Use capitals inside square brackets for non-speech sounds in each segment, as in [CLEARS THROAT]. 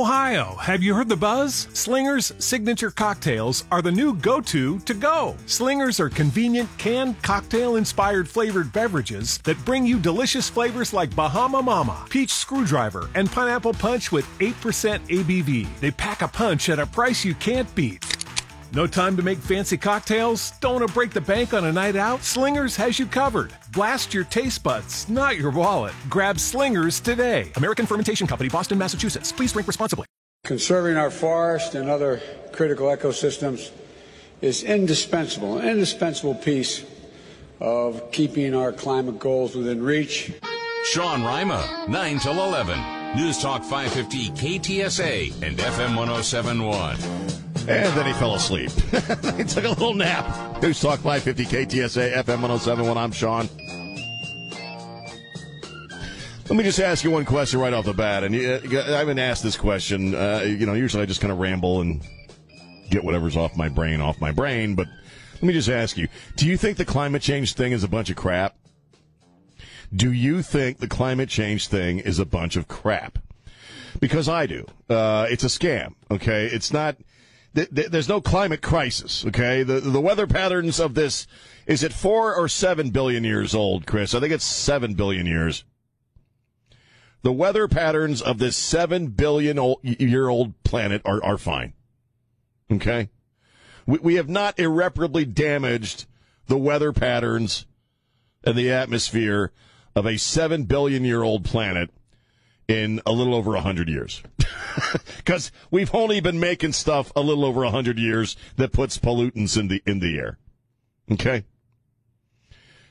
Ohio, have you heard the buzz? Slinger's signature cocktails are the new go to to go. Slingers are convenient canned cocktail inspired flavored beverages that bring you delicious flavors like Bahama Mama, Peach Screwdriver, and Pineapple Punch with 8% ABV. They pack a punch at a price you can't beat. No time to make fancy cocktails? Don't want to break the bank on a night out? Slingers has you covered. Blast your taste buds, not your wallet. Grab Slingers today. American Fermentation Company, Boston, Massachusetts. Please drink responsibly. Conserving our forest and other critical ecosystems is indispensable, an indispensable piece of keeping our climate goals within reach. Sean Rima, 9 till 11. News Talk 550 KTSA and FM 1071. And then he fell asleep. [LAUGHS] he took a little nap. News Talk 550 KTSA FM 1071. I'm Sean. Let me just ask you one question right off the bat. And uh, I haven't asked this question. Uh, you know, usually I just kind of ramble and get whatever's off my brain off my brain. But let me just ask you do you think the climate change thing is a bunch of crap? Do you think the climate change thing is a bunch of crap? Because I do. Uh, it's a scam, okay? It's not th- th- there's no climate crisis. Okay, the the weather patterns of this is it four or seven billion years old, Chris? I think it's seven billion years. The weather patterns of this seven billion old, year old planet are are fine. Okay, we we have not irreparably damaged the weather patterns and the atmosphere of a seven billion year old planet in a little over 100 years. [LAUGHS] Because we've only been making stuff a little over 100 years that puts pollutants in the, in the air. Okay?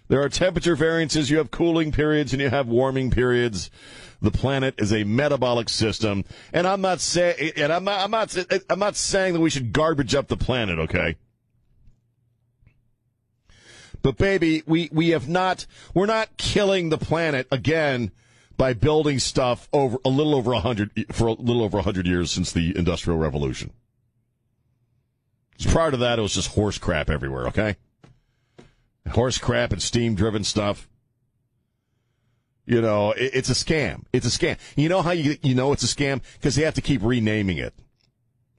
There are temperature variances. You have cooling periods and you have warming periods. The planet is a metabolic system, and I'm not saying, and I'm not, I'm not, I'm not saying that we should garbage up the planet. Okay, but baby, we we have not, we're not killing the planet again by building stuff over a little over a hundred for a little over a hundred years since the Industrial Revolution. Prior to that, it was just horse crap everywhere. Okay, horse crap and steam driven stuff. You know, it, it's a scam. It's a scam. You know how you you know it's a scam because they have to keep renaming it.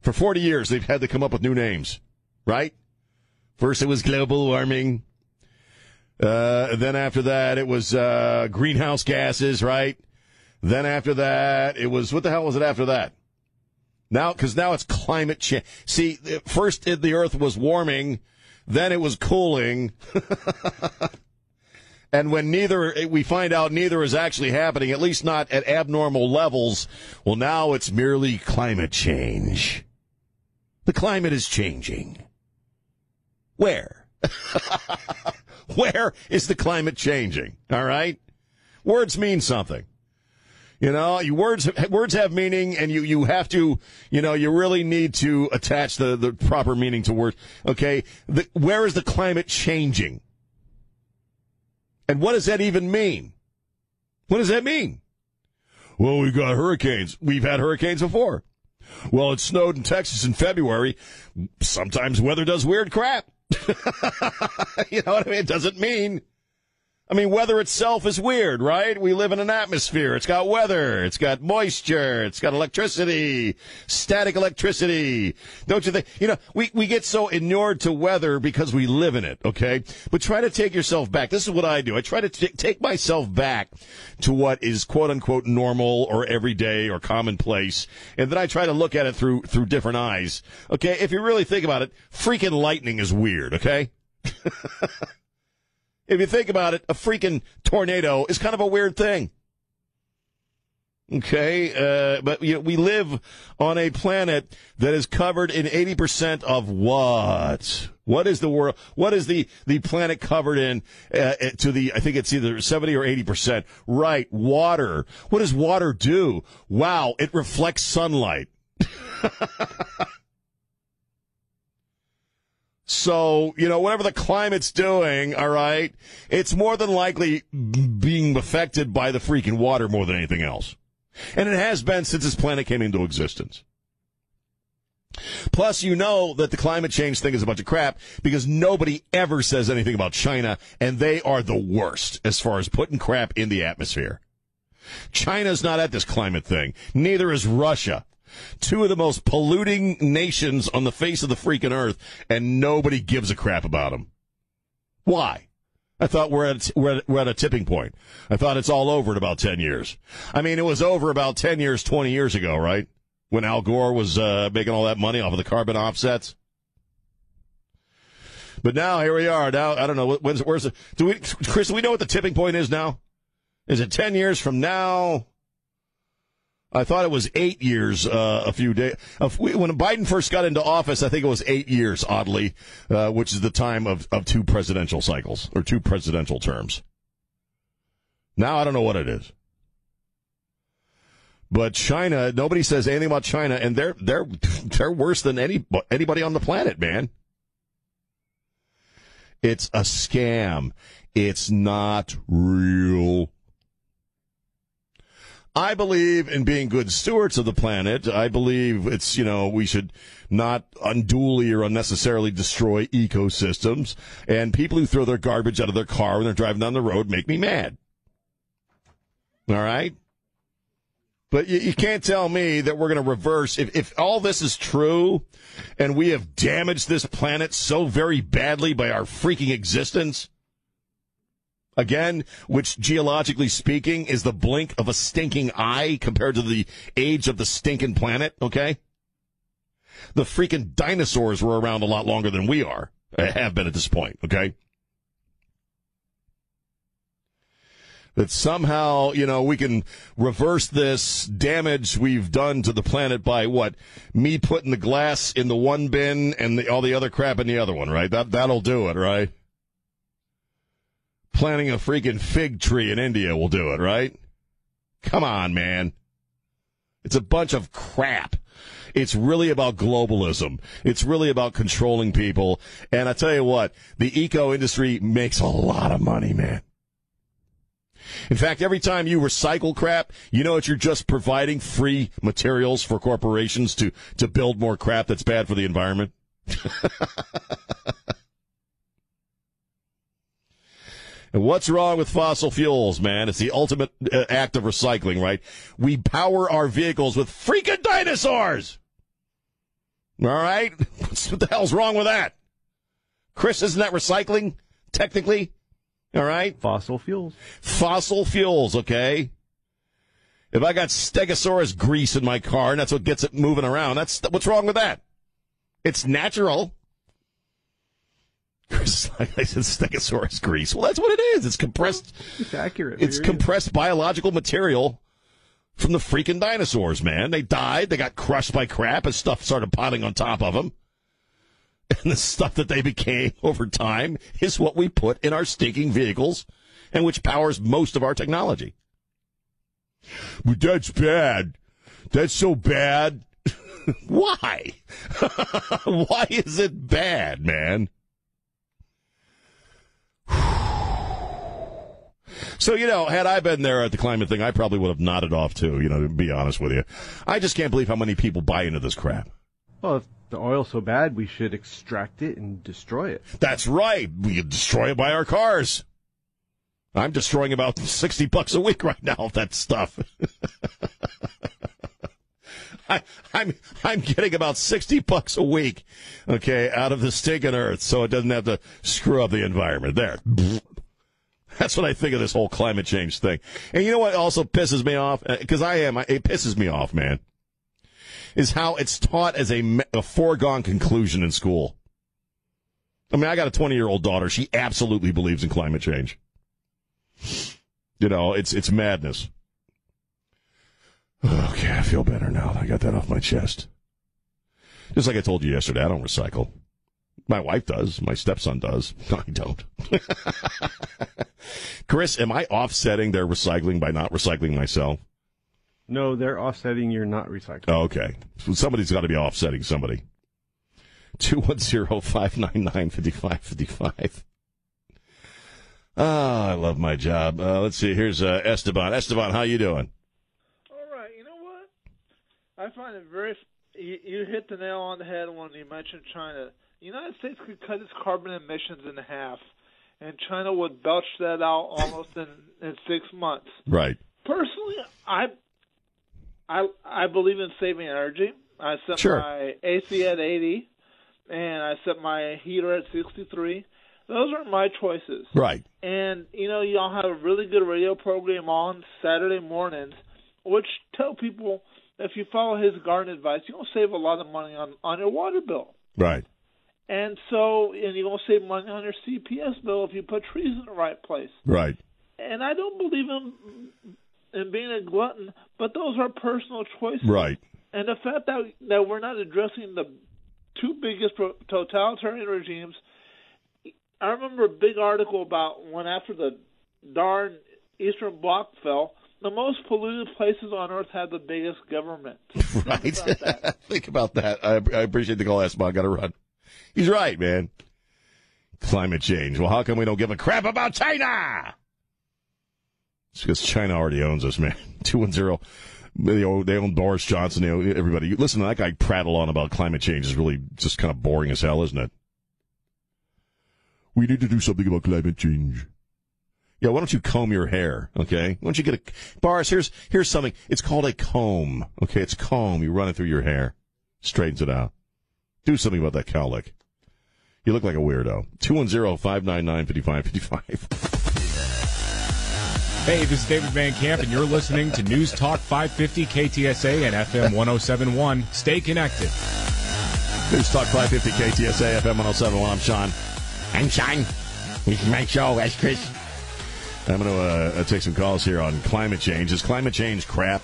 For forty years, they've had to come up with new names, right? First, it was global warming. Uh, then after that, it was uh, greenhouse gases, right? Then after that, it was what the hell was it after that? Now, because now it's climate change. See, first the Earth was warming, then it was cooling, [LAUGHS] and when neither we find out neither is actually happening, at least not at abnormal levels. Well, now it's merely climate change. The climate is changing. Where? [LAUGHS] Where is the climate changing? All right? Words mean something. You know, you words words have meaning, and you you have to, you know, you really need to attach the the proper meaning to words. Okay, the, where is the climate changing? And what does that even mean? What does that mean? Well, we've got hurricanes. We've had hurricanes before. Well, it snowed in Texas in February. Sometimes weather does weird crap. [LAUGHS] you know what I mean? It doesn't mean. I mean, weather itself is weird, right? We live in an atmosphere. It's got weather. It's got moisture. It's got electricity, static electricity. Don't you think? You know, we, we get so inured to weather because we live in it, okay? But try to take yourself back. This is what I do. I try to t- take myself back to what is quote unquote normal or everyday or commonplace. And then I try to look at it through, through different eyes. Okay. If you really think about it, freaking lightning is weird, okay? [LAUGHS] If you think about it, a freaking tornado is kind of a weird thing. Okay, uh, but you know, we live on a planet that is covered in 80% of what? What is the world? What is the, the planet covered in uh, to the, I think it's either 70 or 80%. Right, water. What does water do? Wow, it reflects sunlight. [LAUGHS] So, you know, whatever the climate's doing, all right, it's more than likely being affected by the freaking water more than anything else. And it has been since this planet came into existence. Plus, you know that the climate change thing is a bunch of crap because nobody ever says anything about China, and they are the worst as far as putting crap in the atmosphere. China's not at this climate thing. Neither is Russia. Two of the most polluting nations on the face of the freaking earth, and nobody gives a crap about them. Why? I thought we're at, we're at, we're at a tipping point. I thought it's all over in about 10 years. I mean, it was over about 10 years, 20 years ago, right? When Al Gore was uh, making all that money off of the carbon offsets. But now here we are. Now I don't know when's where's the do we Chris? Do we know what the tipping point is now? Is it ten years from now? I thought it was eight years. Uh, a few days when Biden first got into office, I think it was eight years. Oddly, uh, which is the time of of two presidential cycles or two presidential terms. Now I don't know what it is. But China, nobody says anything about China, and they're they're [LAUGHS] they're worse than any anybody on the planet, man. It's a scam. It's not real. I believe in being good stewards of the planet. I believe it's, you know, we should not unduly or unnecessarily destroy ecosystems. And people who throw their garbage out of their car when they're driving down the road make me mad. All right? But you, you can't tell me that we're going to reverse. If, if all this is true and we have damaged this planet so very badly by our freaking existence, again, which geologically speaking is the blink of a stinking eye compared to the age of the stinking planet, okay? The freaking dinosaurs were around a lot longer than we are, uh, have been at this point, okay? that somehow, you know, we can reverse this damage we've done to the planet by what? Me putting the glass in the one bin and the, all the other crap in the other one, right? That, that'll do it, right? Planting a freaking fig tree in India will do it, right? Come on, man. It's a bunch of crap. It's really about globalism. It's really about controlling people. And I tell you what, the eco industry makes a lot of money, man. In fact, every time you recycle crap, you know what you're just providing free materials for corporations to, to build more crap that's bad for the environment. [LAUGHS] And what's wrong with fossil fuels, man? It's the ultimate uh, act of recycling, right? We power our vehicles with freaking dinosaurs. All right? [LAUGHS] what the hell's wrong with that? Chris, isn't that recycling, technically? All right? Fossil fuels. Fossil fuels, okay? If I got Stegosaurus grease in my car and that's what gets it moving around, that's what's wrong with that? It's natural. [LAUGHS] like I said, Stegosaurus grease. Well, that's what it is. It's compressed. It's accurate. It's compressed biological material from the freaking dinosaurs, man. They died. They got crushed by crap and stuff started piling on top of them. [LAUGHS] And the stuff that they became [LAUGHS] over time is what we put in our stinking vehicles and which powers most of our technology. But that's bad. That's so bad. Why? Why is it bad, man? So, you know, had I been there at the climate thing, I probably would have nodded off too, you know, to be honest with you. I just can't believe how many people buy into this crap. Well, if the oil's so bad, we should extract it and destroy it. That's right. We destroy it by our cars. I'm destroying about 60 bucks a week right now of that stuff. [LAUGHS] I, I'm I'm getting about sixty bucks a week, okay, out of the stinking earth, so it doesn't have to screw up the environment. There, that's what I think of this whole climate change thing. And you know what also pisses me off? Because uh, I am, it pisses me off, man is how it's taught as a, a foregone conclusion in school. I mean, I got a 20 year old daughter. She absolutely believes in climate change. You know, it's, it's madness. [SIGHS] Okay, I feel better now. I got that off my chest. Just like I told you yesterday, I don't recycle. My wife does. My stepson does. [LAUGHS] I don't. [LAUGHS] Chris, am I offsetting their recycling by not recycling myself? No, they're offsetting you're not recycling. Oh, okay. So somebody's got to be offsetting somebody. [LAUGHS] 210-599-5555. Oh, I love my job. Uh, let's see. Here's uh, Esteban. Esteban, how you doing? All right. You know what? I find it very. You, you hit the nail on the head when you mentioned China. The United States could cut its carbon emissions in half, and China would belch that out almost in, in six months. Right. Personally, I I I believe in saving energy. I set Sure. my AC at 80, and I set my heater at 63. Those are my choices. Right. And you know, y'all have a really good radio program on Saturday mornings, which tell people if you follow his garden advice, you're gonna save a lot of money on on your water bill. Right. And so, and you're gonna save money on your CPS bill if you put trees in the right place. Right. And I don't believe in in being a glutton, but those are personal choices. Right. And the fact that that we're not addressing the two biggest totalitarian regimes. I remember a big article about when after the darn Eastern Bloc fell, the most polluted places on earth had the biggest government. Right. [LAUGHS] Think about that. [LAUGHS] Think about that. I, I appreciate the call, Esmond. Got to run. He's right, man. Climate change. Well, how come we don't give a crap about China? It's because China already owns us, man. [LAUGHS] 210. They own, Boris Johnson. They own everybody. Listen, to that guy prattle on about climate change is really just kind of boring as hell, isn't it? We need to do something about climate change. Yeah, why don't you comb your hair? Okay, why don't you get a Boris? Here's here's something. It's called a comb. Okay, it's comb. You run it through your hair, straightens it out. Do something about that cowlick. You look like a weirdo. 210-599-5555. Hey, this is David Van Camp, and you're listening to News Talk 550 KTSA and FM 1071. Stay connected. News Talk 550 KTSA FM 1071. I'm Sean. I'm Sean. This is my show. That's Chris. I'm going to uh, take some calls here on climate change. Is climate change crap?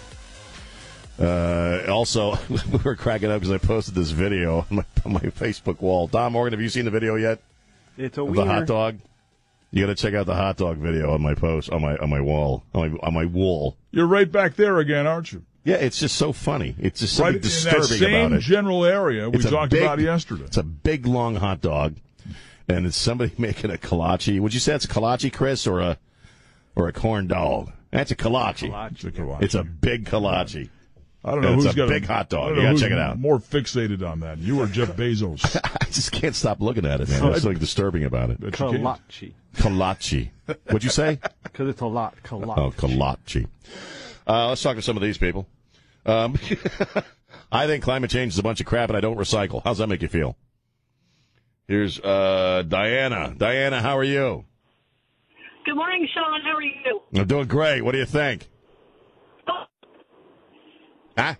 Uh, also, [LAUGHS] we were cracking up because I posted this video on my, on my Facebook wall. Don Morgan, have you seen the video yet? It's a wiener. the hot dog. You got to check out the hot dog video on my post on my on my wall on my on my wall. You're right back there again, aren't you? Yeah, it's just so funny. It's just Right something in that disturbing same about it. general area we It's talked big- about yesterday. It's a big long hot dog, and it's somebody [LAUGHS] making a kolache. Would you say it's a kolache, Chris, or a or a corn dog? That's a kolache. It's a kolache. It's a big kolache. I don't know it's who's a got big hot dog. I You gotta check it out. More fixated on that, you or Jeff Bezos? [LAUGHS] I just can't stop looking at it, man. [LAUGHS] There's something disturbing about it. Bet you can't. Kolache. Kolache. What'd you say? [LAUGHS] Because it's a lot. Kolache. Oh, kolache. Uh, let's talk to some of these people. Um, I think climate change is a bunch of crap, and I don't recycle. How's that make you feel? Here's uh, Diana. Diana, how are you? Good morning, Sean. How are you? I'm doing great. What do you think? Huh?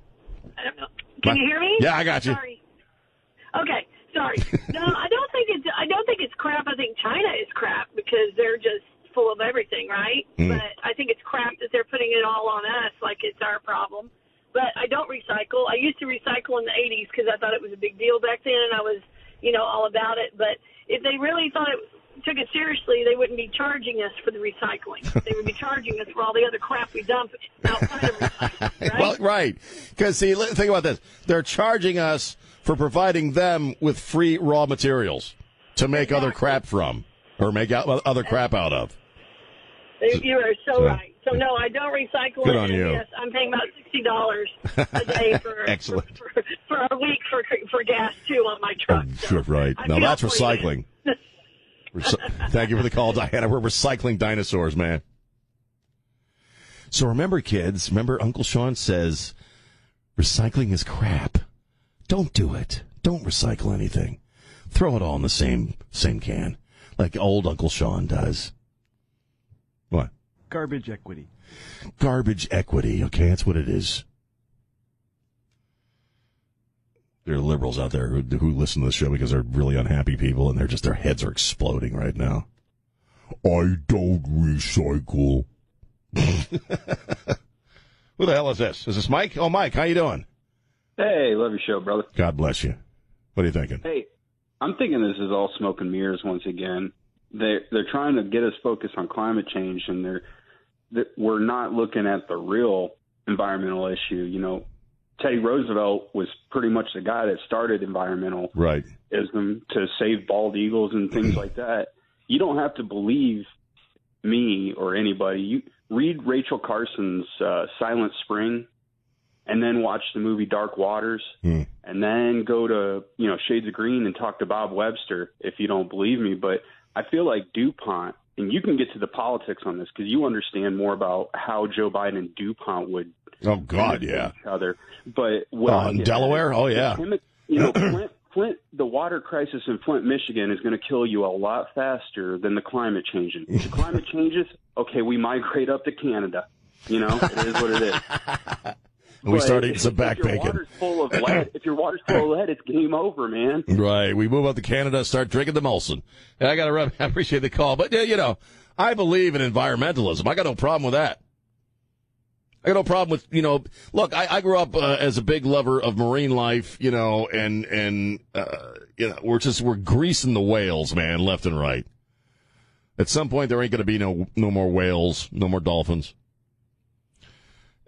I don't know. Can What? you hear me? Yeah, I got you. Sorry. Okay, sorry. No, I don't think it's. I don't think it's crap. I think China is crap because they're just full of everything, right? Hmm. But I think it's crap that they're putting it all on us, like it's our problem. But I don't recycle. I used to recycle in the '80s because I thought it was a big deal back then, and I was, you know, all about it. But if they really thought it took it seriously, they wouldn't be charging us for the recycling. they would be [LAUGHS] charging us for all the other crap we dump outside of recycling, right? Well, right. Because, see, think about this. They're charging us for providing them with free raw materials to make other crap from or make out, other crap out of. You are so So- right. So no, I don't recycle. Good on you. Yes, I'm paying about sixty dollars a [LAUGHS] day for Excellent. for, for, for a week for for gas too on my truck. Oh, So sure, right. Now that's recycling. [LAUGHS] Thank you for the call, Diana. We're recycling dinosaurs, man. So remember, kids, remember Uncle Sean says recycling is crap. Don't do it. Don't recycle anything. Throw it all in the same same can, like old Uncle Sean does. What? Garbage equity. Garbage equity. Okay, that's what it is. There are liberals out there who, who listen to the show because they're really unhappy people and they're just, their heads are exploding right now. I don't recycle. [LAUGHS] Who the hell is this? Is this Mike? Oh, Mike, how you doing? Hey, love your show, brother. God bless you. What are you thinking? Hey, I'm thinking this is all smoke and mirrors once again. They're they're trying to get us focused on climate change, and they're that we're not looking at the real environmental issue. You know, Teddy Roosevelt was pretty much the guy that started environmentalism Right. to save bald eagles and things [CLEARS THROAT] like that. You don't have to believe me or anybody. You read Rachel Carson's uh, Silent Spring, and then watch the movie Dark Waters Hmm. and then go to you know Shades of Green and talk to Bob Webster if you don't believe me. But I feel like DuPont, and you can get to the politics on this because you understand more about how Joe Biden and DuPont would Oh God, yeah. each other. But what uh, Oh, in Delaware? Oh, yeah. you know, [CLEARS THROAT] Flint, Flint, the water crisis in Flint, Michigan, is going to kill you a lot faster than the climate changing. If the climate changes, okay, we migrate up to Canada. You know, it is what it is. [LAUGHS] We start eating some back if your bacon. Water's full of lead. If your water's full of lead, it's game over, man. Right. We move up to Canada, start drinking the Molson. And I got to run. [LAUGHS] I appreciate the call. But, yeah, you know, I believe in environmentalism. I got no problem with that. I got no problem with, you know, look, I, I grew up uh, as a big lover of marine life, you know, and, and, uh, you know, we're just, we're greasing the whales, man, left and right. At some point, there ain't going to be no, no more whales, no more dolphins.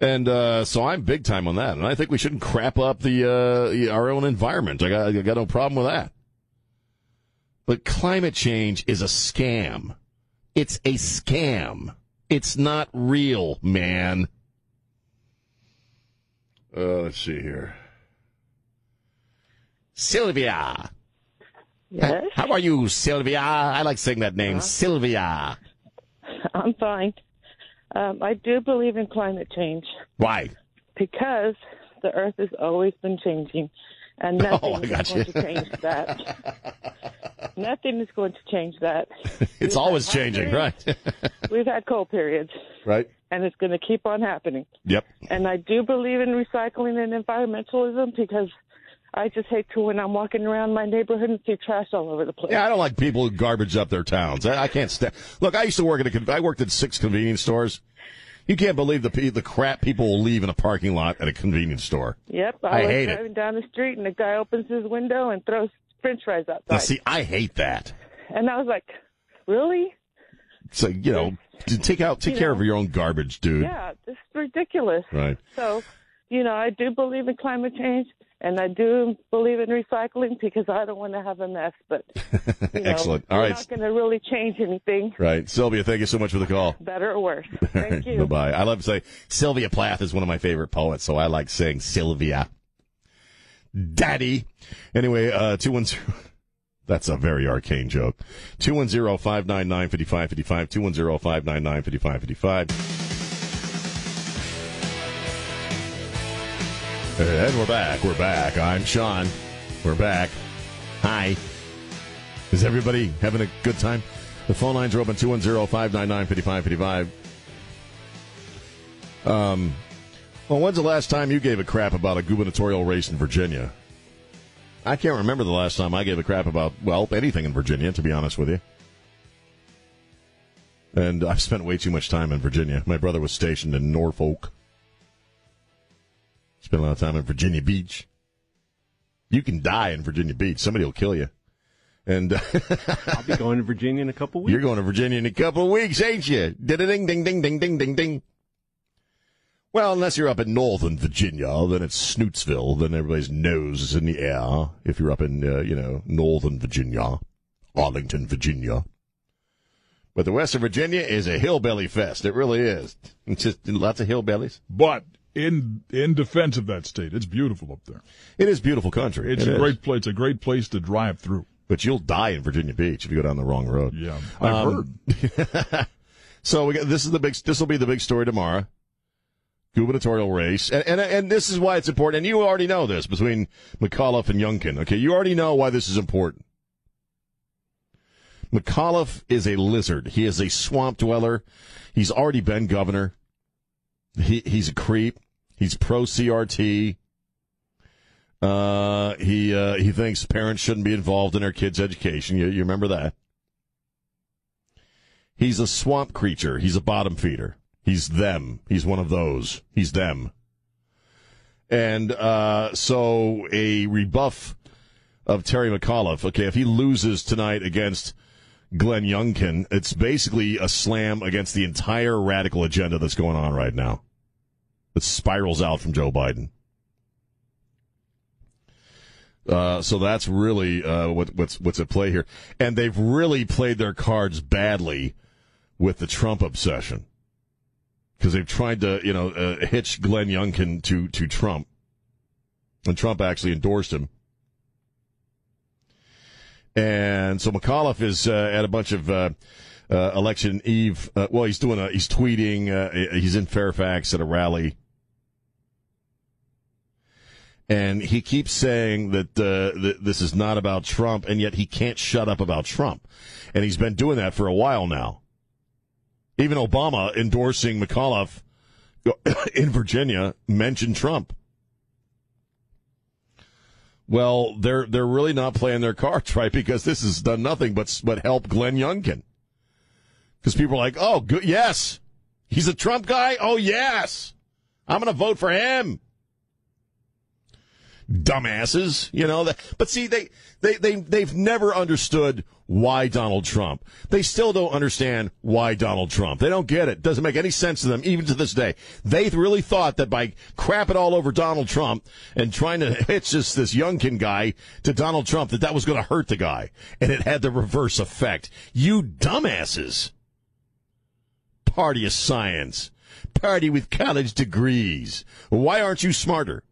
And uh, so I'm big time on that, and I think we shouldn't crap up the uh, our own environment. I got, I got no problem with that. But climate change is a scam. It's a scam. It's not real, man. Uh, let's see here. Sylvia. Yes, How are you, Sylvia? I like saying that name, Sylvia. [LAUGHS] I'm fine. Um, I do believe in climate change Why? because the Earth has always been changing, and nothing [LAUGHS] Oh, I is going you. to change that. [LAUGHS] nothing is going to change that. [LAUGHS] It's always changing, right? We've had cold periods, right? and it's going to keep on happening. Yep. And I do believe in recycling and environmentalism because I just hate to when I'm walking around my neighborhood and see trash all over the place. Yeah, I don't like people who garbage up their towns. I, I can't stand. Look, I used to work at a. con- I worked at six convenience stores. You can't believe the the crap people will leave in a parking lot at a convenience store. Yep, I I, was hate it. driving down the street and the guy opens his window and throws French fries outside. Now, see, I hate that. And I was like, really? So you know, take out, take You care know. of your own garbage, dude. Yeah, this is ridiculous. Right. So, you know, I do believe in climate change and I do believe in recycling because I don't want to have a mess. But [LAUGHS] you know, Excellent. All we're not going to really change anything, Right, Sylvia. Thank you so much for the call. better or worse. [LAUGHS] Thank you. bye bye. I love to say Sylvia Plath is one of my favorite poets, so I like saying Sylvia. Daddy. Anyway, uh, two one zero. [LAUGHS] That's a very arcane joke. 210 599 5555. 210 599 5555. And we're back. We're back. I'm Sean. We're back. Hi. Is everybody having a good time? The phone lines are open 210 599 5555. Um, well, when's the last time you gave a crap about a gubernatorial race in Virginia? I can't remember the last time I gave a crap about, well, anything in Virginia, to be honest with you. And I've spent way too much time in Virginia. My brother was stationed in Norfolk. Spent a lot of time in Virginia Beach. You can die in Virginia Beach. Somebody will kill you. And [LAUGHS] I'll be going to Virginia in a couple weeks. you're going to Virginia in a couple of weeks, ain't you? Ding, ding, ding, ding, ding, ding, ding, ding. Well, unless you're up in Northern Virginia, then it's Snootsville. Then everybody's nose is in the air. If you're up in, uh, you know, Northern Virginia, Arlington, Virginia. But the West of Virginia is a hillbilly fest. It really is. It's [LAUGHS] just lots of hillbillies. But in in defense of that state, it's beautiful up there. It is beautiful country. It's It a is. great place. It's a great place to drive through. But you'll die in Virginia Beach if you go down the wrong road. Yeah, I've Um, heard. [LAUGHS] so we got, this is the big. This will be the big story tomorrow. Gubernatorial race, and, and and this is why it's important. And you already know this between McAuliffe and Youngkin. Okay, you already know why this is important. McAuliffe is a lizard. He is a swamp dweller. He's already been governor. He he's a creep. He's pro CRT. Uh, he uh, he thinks parents shouldn't be involved in their kids' education. You, you remember that? He's a swamp creature. He's a bottom feeder. He's them. He's one of those. He's them. And uh, so a rebuff of Terry McAuliffe. Okay, if he loses tonight against Glenn Youngkin, it's basically a slam against the entire radical agenda that's going on right now. That spirals out from Joe Biden. Uh, so that's really uh, what, what's what's at play here, and they've really played their cards badly with the Trump obsession because they've tried to you know uh, hitch Glenn Youngkin to to Trump, and Trump actually endorsed him. And so McAuliffe is uh, at a bunch of uh, election eve. Uh, well, he's doing a he's tweeting. Uh, he's in Fairfax at a rally. And he keeps saying that, uh, that this is not about Trump, and yet he can't shut up about Trump. And he's been doing that for a while now. Even Obama endorsing McAuliffe [COUGHS] in Virginia mentioned Trump. Well, they're they're really not playing their cards [LAUGHS] right because this has done nothing but but help Glenn Youngkin. Because people are like, oh, good, yes, he's a Trump guy. Oh, yes, I'm going to vote for him. Dumbasses, you know. That, but see, they they they they've never understood why Donald Trump. They still don't understand why Donald Trump. They don't get it. Doesn't make any sense to them, even to this day. They really thought that by crapping all over Donald Trump and trying to [LAUGHS] hitch this, this Youngkin guy to Donald Trump, that that was going to hurt the guy. And it had the reverse effect. You dumbasses. Party of science. Party with college degrees. Why aren't you smarter?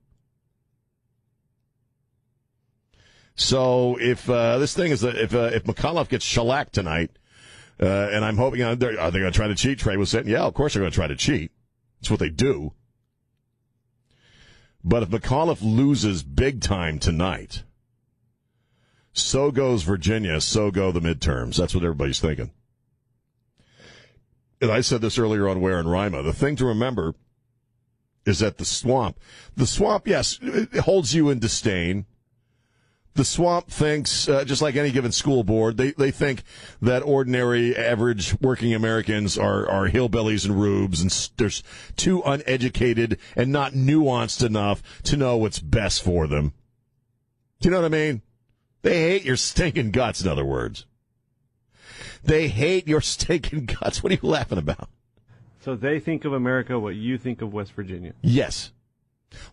So if uh, this thing is that if uh, if McAuliffe gets shellacked tonight, uh, and I'm hoping are they going to try to cheat? Trey was saying, yeah, of course they're going to try to cheat. It's what they do. But if McAuliffe loses big time tonight, so goes Virginia, so go the midterms. That's what everybody's thinking. And I said this earlier on Ware and Rima. The thing to remember is that the swamp, the swamp, yes, it holds you in disdain the swamp thinks, uh, just like any given school board, they, they think that ordinary, average working Americans are, are hillbillies and rubes, and they're too uneducated and not nuanced enough to know what's best for them. Do you know what I mean? They hate your stinking guts, in other words. They hate your [LAUGHS] stinking guts. What are you laughing about? So they think of America what you think of West Virginia. Yes.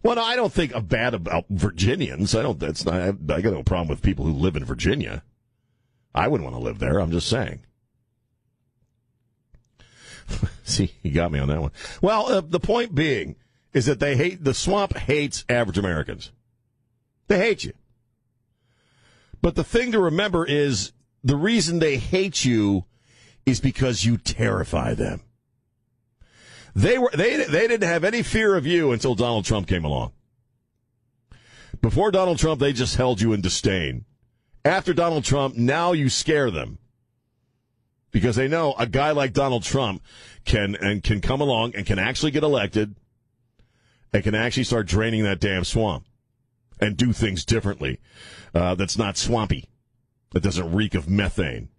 Well, no, I don't think bad about Virginians. I don't. That's not. I, I got no problem with people who live in Virginia. I wouldn't want to live there. I'm just saying. [LAUGHS] See, you got me on that one. Well, uh, the point being is that they hate the swamp hates average Americans. They hate you. But the thing to remember is the reason they hate you is because you terrify them. They were they they didn't have any fear of you until Donald Trump came along. Before Donald Trump, they just held you in disdain. After Donald Trump, now you scare them because they know a guy like Donald Trump can and can come along and can actually get elected and can actually start draining that damn swamp and do things differently. Uh, that's not swampy. That doesn't reek of methane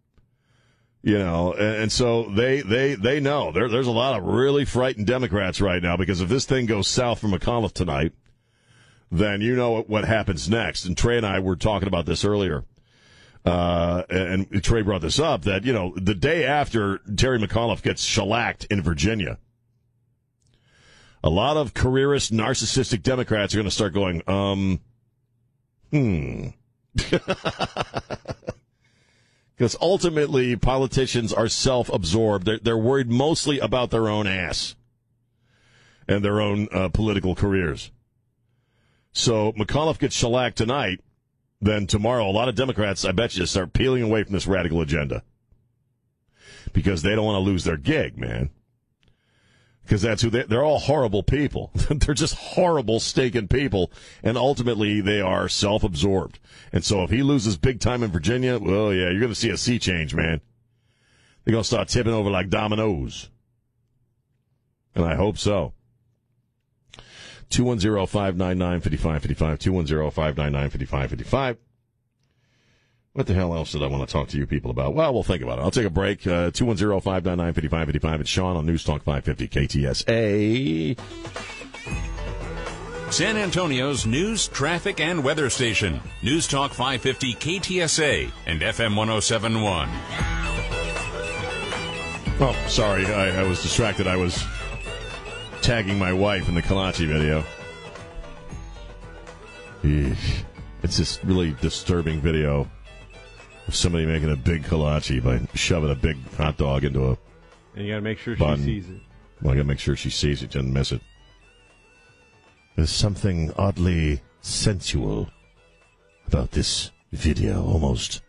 you know, and, and, so they they they know there, there's a lot of really frightened Democrats right now because if this thing goes south for McAuliffe tonight, then you know what, happens next. And Trey and I were talking about this earlier. Uh, and, and Trey brought this up that, you know, the day after Terry McAuliffe gets shellacked in Virginia, a lot of careerist, narcissistic Democrats are going to start going, um, hmm. [LAUGHS] Because ultimately, politicians are self absorbed. They're, they're, worried mostly about their own ass and their own uh, political careers. So McAuliffe gets shellacked tonight. Then tomorrow, a lot of Democrats, I bet you, start peeling away from this radical agenda because they don't want to lose their gig, man because that's who they, they're all horrible people. [LAUGHS] they're just horrible, stinking people, and ultimately they are self-absorbed. And so if he loses big time in Virginia, well, yeah, you're going to see a sea change, man. They're going to start tipping over like dominoes, and I hope so. 210-599-5555, 210-599-5555. What the hell else did I want to talk to you people about? Well, we'll think about it. I'll take a break. Uh, 210 599 5555. It's Sean on News Talk 550 KTSA. San Antonio's news, traffic, and weather station. News Talk 550 KTSA and FM 1071. Oh, sorry. I, I was distracted. I was tagging my wife in the Kolache video. It's this really disturbing video somebody making a big kolache by shoving a big hot dog into a. And you got to make sure bun. she sees it. Well, I got to make sure she sees it, doesn't miss it. There's something oddly sensual about this video, almost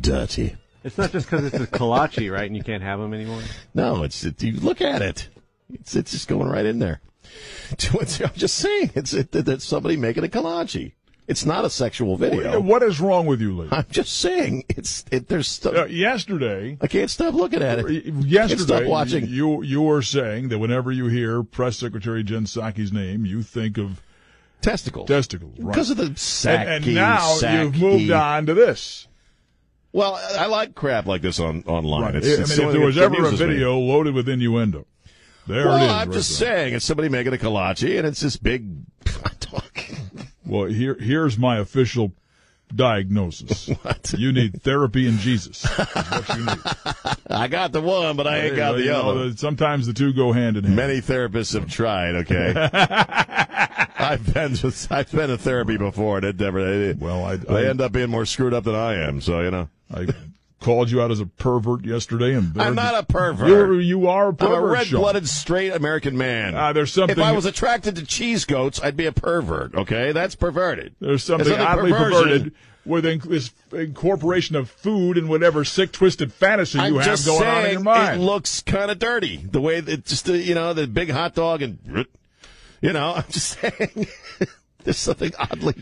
dirty. It's not just because it's a kolache, [LAUGHS] right? And you can't have them anymore. No, it's it, you look at it. It's it's just going right in there. [LAUGHS] I'm just saying, it's it, it's somebody making a kolache. It's not a sexual video. What is wrong with you, lady? I'm just saying, it's it. There's stuff. Uh, yesterday, I can't stop looking at it. Yesterday, stop watching. you you were saying that whenever you hear Press Secretary Jen Psaki's name, you think of testicles. Testicles, right? Because of the and, and now you've moved on to this. Well, I like crap like this on online. Right. It's, I mean, if there was ever a amuses me. video loaded with innuendo, there well, it is. I'm right just there. saying, it's somebody making a kolache, and it's this big. [LAUGHS] Well, here here's my official diagnosis. [LAUGHS] What? You need therapy and Jesus. [LAUGHS] What you need. I got the one, but I ain't Hey, got well, the you know, other. sometimes the two go hand in hand. Many therapists have tried. Okay, [LAUGHS] I've been I've been in therapy before, and it never. It, well, I, they end up being more screwed up than I am. So you know, I called you out as a pervert yesterday, and I'm not a pervert. You're, you are a I'm pervert. a red-blooded, straight American man. Ah, there's something- If I was attracted to cheese goats, I'd be a pervert. Okay, that's perverted. There's something There's nothing oddly perversion. perverted with this incorporation of food and whatever sick, twisted fantasy I'm you have going saying, on in your mind. It looks kind of dirty. The way that just, uh, you know, the big hot dog and, you know, I'm just [LAUGHS] saying, there's something oddly,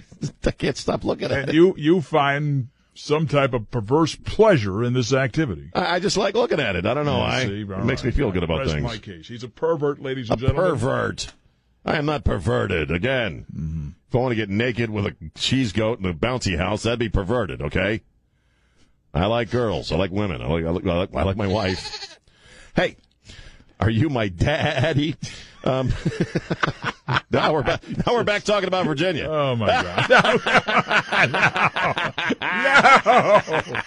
I can't stop looking at and it. you you find some type of perverse pleasure in this activity. I I just like looking at it. I don't know. Yeah, I, see, it all makes me right. feel good about Rest things. my case. He's a pervert, ladies A and gentlemen. pervert. I am not perverted. Again, Mm-hmm. if I want to get naked with a cheese goat in a bouncy house, that'd be perverted. Okay. I like girls. I like women. I like, I like, I like my wife. [LAUGHS] hey, are you my daddy? Um, [LAUGHS] now we're back. Now we're back talking about Virginia. Oh my God! [LAUGHS] no, no.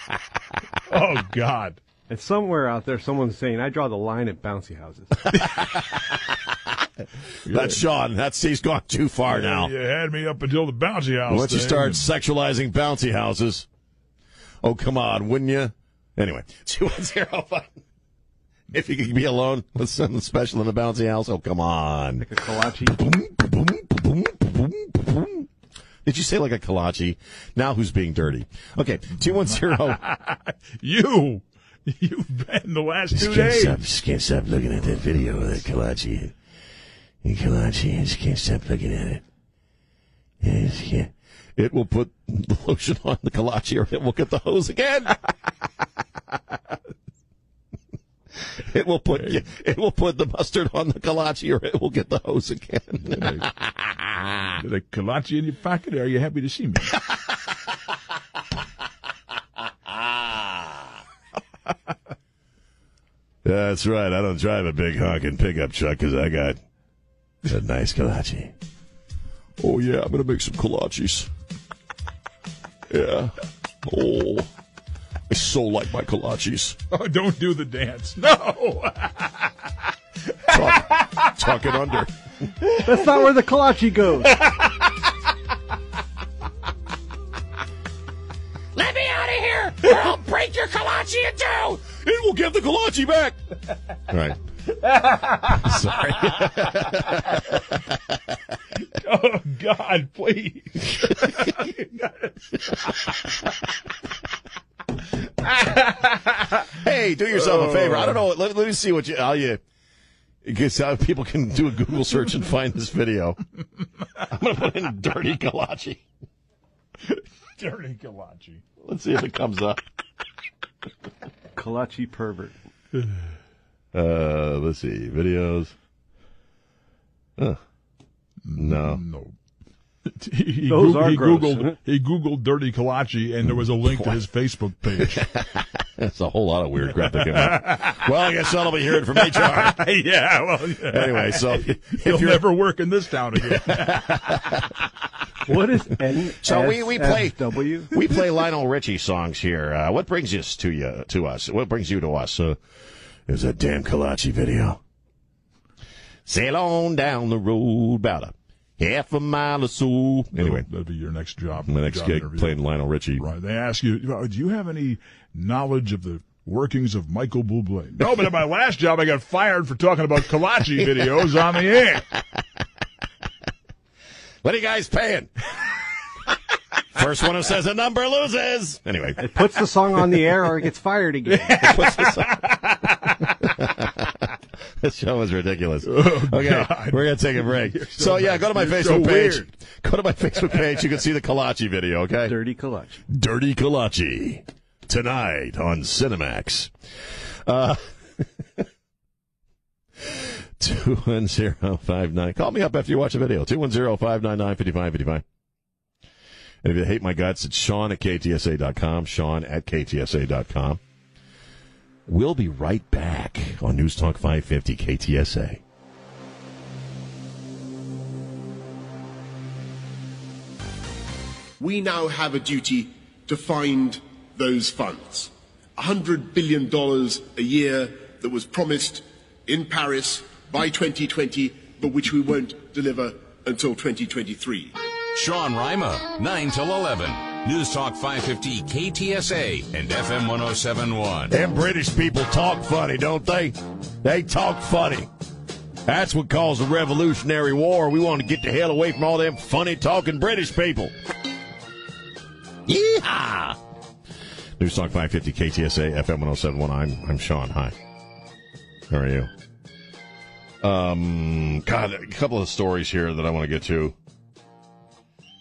Oh God! And somewhere out there, someone's saying, "I draw the line at bouncy houses." [LAUGHS] That's Sean. That's he's gone too far now. You had me up until the bouncy house. Once you thing, start and- sexualizing bouncy houses, oh come on, wouldn't you? Anyway, two one zero five. If you could be alone with something special in the bouncy house, oh come on. Like a kolache. Did you say like a kolache? Now who's being dirty? Okay, two one zero. [LAUGHS] You, you've been the last two Just can't days. stop, just can't stop looking at that video of that kolache. The kolache, I just can't stop looking at it. I just can't. It will put the lotion on the kolache, or it will get the hose again. [LAUGHS] it will put it will put the mustard on the kolache, or it will get the hose again. Did a kolache in your pocket? Are you happy to see me? [LAUGHS] That's right. I don't drive a big honking pickup truck because I got a nice kolache. Oh yeah, I'm gonna make some kolaches. Yeah. Oh, I so like my kolaches. [LAUGHS] Oh, don't do the dance. No. Tuck, tuck it under. That's not where the kolache goes. Let me out of here, or I'll break your kolache in two. It will give the kolache back. All right. [LAUGHS] Sorry. oh God, please. [LAUGHS] hey, do yourself a favor. I don't know. Let, let me see what you how you. Because how people can do a Google search and find this video. I'm gonna put in dirty kolache. Dirty kolache. Let's see if it comes up. Kolache pervert. Uh, let's see videos. Huh. No. No. He, he, Those Goog- are he gross. googled he googled dirty kolache and there was a link to his Facebook page. [LAUGHS] That's a whole lot of weird crap that came up. [LAUGHS] Well, I guess that'll be hearing from HR. [LAUGHS] yeah, well, yeah. Anyway, so if he'll you're never work in this town again. What is N? So we, we play W. we play Lionel Richie songs here. Uh, what brings us to you to us? What brings you to us? Uh, is that damn Kolache video. Sail on down the road about a half a mile or so. Anyway, that'd be your next job. my next job gig interview. playing Lionel Richie. Right. They ask you, "Oh, do you have any knowledge of the workings of Michael Bublé? No, but at my last job, I got fired for talking about kolache [LAUGHS] videos on the air. What are you guys paying? First one who says a number loses. Anyway, It puts the song on the air or it gets fired again. [LAUGHS] [LAUGHS] this show is ridiculous. [LAUGHS] Oh, okay, God. we're gonna take a break. [LAUGHS] So, so yeah, go to my You're Facebook so page. weird. Go to my Facebook page. You can see the Kolache video. Okay, Dirty Kolache. Dirty Kolache tonight on Cinemax. Uh, two one zero five nine. Call me up after you watch the video. Two one zero five nine nine fifty five fifty five. And if you hate my guts, it's Sean at KTSA.com. Sean at KTSA.com. We'll be right back on News Talk 550 KTSA. we now have a duty to find those funds. $100 billion a year that was promised in Paris by 2020, but which we won't deliver until 2023. Sean Rima, 9 till 11. News Talk 550 KTSA and FM 1071. Them British people talk funny, don't they? They talk funny. That's what caused the Revolutionary War. We want to get the hell away from all them funny talking British people. Yeehaw! News Talk 550 KTSA FM 1071. I'm, I'm Sean. Hi. How are you? Um, God, a couple of stories here that I want to get to.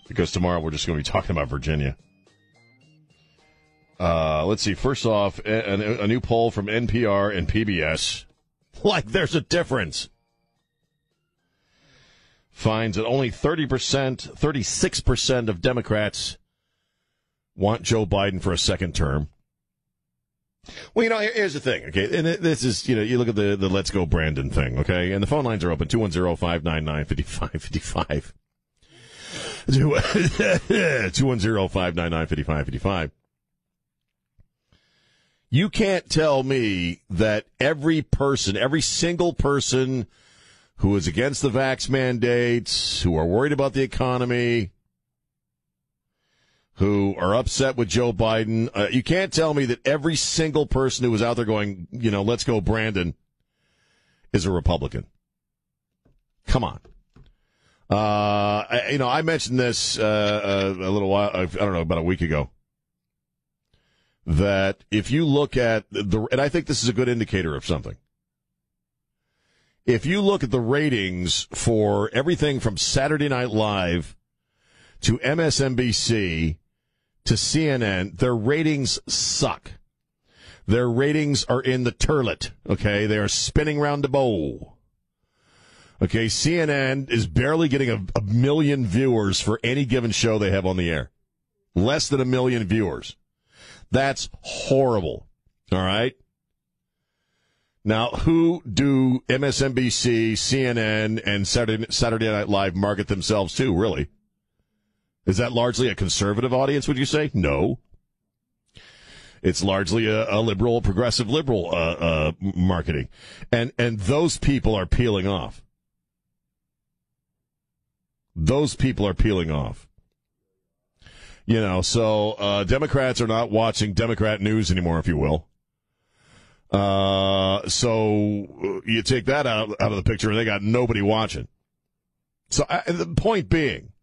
Because tomorrow we're just going to be talking about Virginia. Uh, let's see. First off, a, a- new poll from NPR and PBS. [LAUGHS] Like there's a difference. Finds that only 30%, 36% of Democrats want Joe Biden for a second term. Well, you know, here's the thing, okay? And this is, you know, you look at the, the Let's Go Brandon thing, okay? And the phone lines are open 210 599 5555. 210 599 5555. You can't tell me that every person, every single person who is against the vax mandates, who are worried about the economy, who are upset with Joe Biden, uh, you can't tell me that every single person who was out there going, you know, let's go Brandon, is a Republican. Come on. Uh, you know, I mentioned this uh, uh, a little while, I don't know, about a week ago that if you look at the, and I think this is a good indicator of something. If you look at the ratings for everything from Saturday Night Live to MSNBC to CNN, their ratings suck. Their ratings are in the turlet. Okay. They are spinning round the bowl. Okay. CNN is barely getting a, a million viewers for any given show they have on the air. Less than a million viewers. That's horrible. All right. Now, who do MSNBC, CNN, and Saturday, Saturday Night Live market themselves to, really? Is that largely a conservative audience, would you say? No. It's largely a, a liberal, progressive liberal uh, uh, marketing. And, and those people are peeling off. Those people are peeling off. You know, so uh, Democrats are not watching Democrat news anymore, if you will. Uh, so uh, you take that out out of the picture, and they got nobody watching. So I, the point being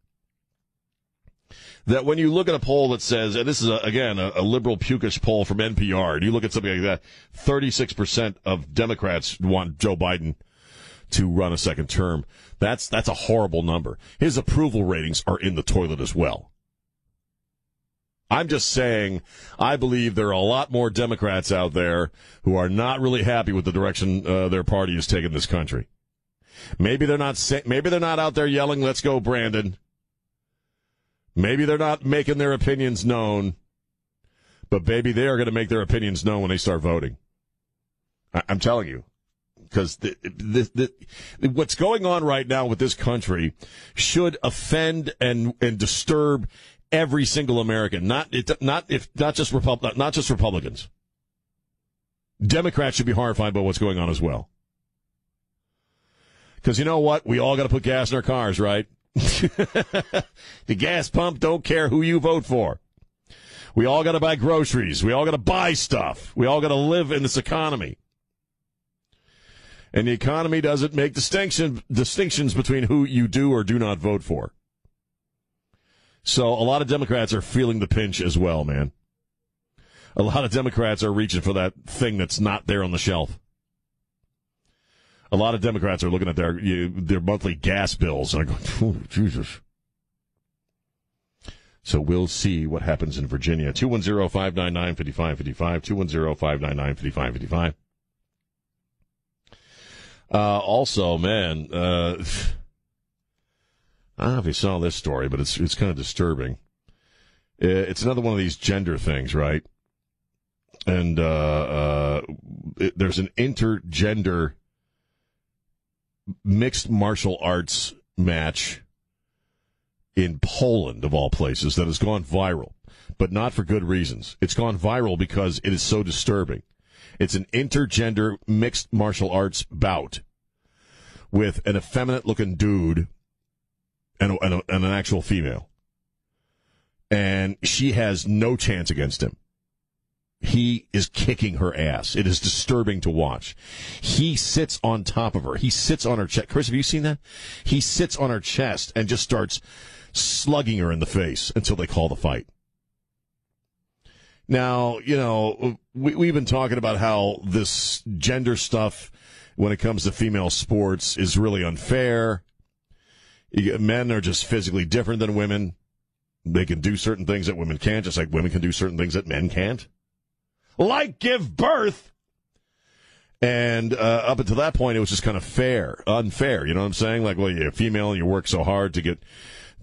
that when you look at a poll that says, and this is a, again a, a liberal pukish poll from NPR, and you look at something like that, thirty six percent of Democrats want Joe Biden to run a second term. That's that's a horrible number. His approval ratings are in the toilet as well. I'm just saying, I believe there are a lot more Democrats out there who are not really happy with the direction uh, their party is taking this country. Maybe they're not. Maybe they're not out there yelling, "Let's go, Brandon." Maybe they're not making their opinions known, but baby, they are going to make their opinions known when they start voting. I- I'm telling you, because the, the, the, what's going on right now with this country should offend and and disturb every single American. Not it, not if not just Repub- not just Republicans. Democrats should be horrified by what's going on as well. Because you know what? We all got to put gas in our cars, right? [LAUGHS] the gas pump don't care who you vote for. We all got to buy groceries. We all got to buy stuff. We all got to live in this economy. And the economy doesn't make distinction, distinctions between who you do or do not vote for. So a lot of Democrats are feeling the pinch as well, man. A lot of Democrats are reaching for that thing that's not there on the shelf. A lot of Democrats are looking at their you, their monthly gas bills and are going, [LAUGHS] oh, Jesus. So we'll see what happens in Virginia. 210 599 5555. 210 599 5555. Uh, also, man, uh, [SIGHS] I don't know if you saw this story, but it's it's kind of disturbing. It's another one of these gender things, right? And uh, uh, it, there's an intergender mixed martial arts match in Poland, of all places, that has gone viral, but not for good reasons. It's gone viral because it is so disturbing. It's an intergender mixed martial arts bout with an effeminate looking dude and, and, and an actual female. And she has no chance against him. He is kicking her ass. It is disturbing to watch. He sits on top of her. He sits on her chest. Chris, have you seen that? He sits on her chest and just starts slugging her in the face until they call the fight. Now, you know, we, we've been talking about how this gender stuff when it comes to female sports is really unfair. Men are just physically different than women. They can do certain things that women can't, just like women can do certain things that men can't. Like give birth. And uh, up until that point, it was just kind of fair, unfair. You know what I'm saying? Like, well, you're female and you work so hard to get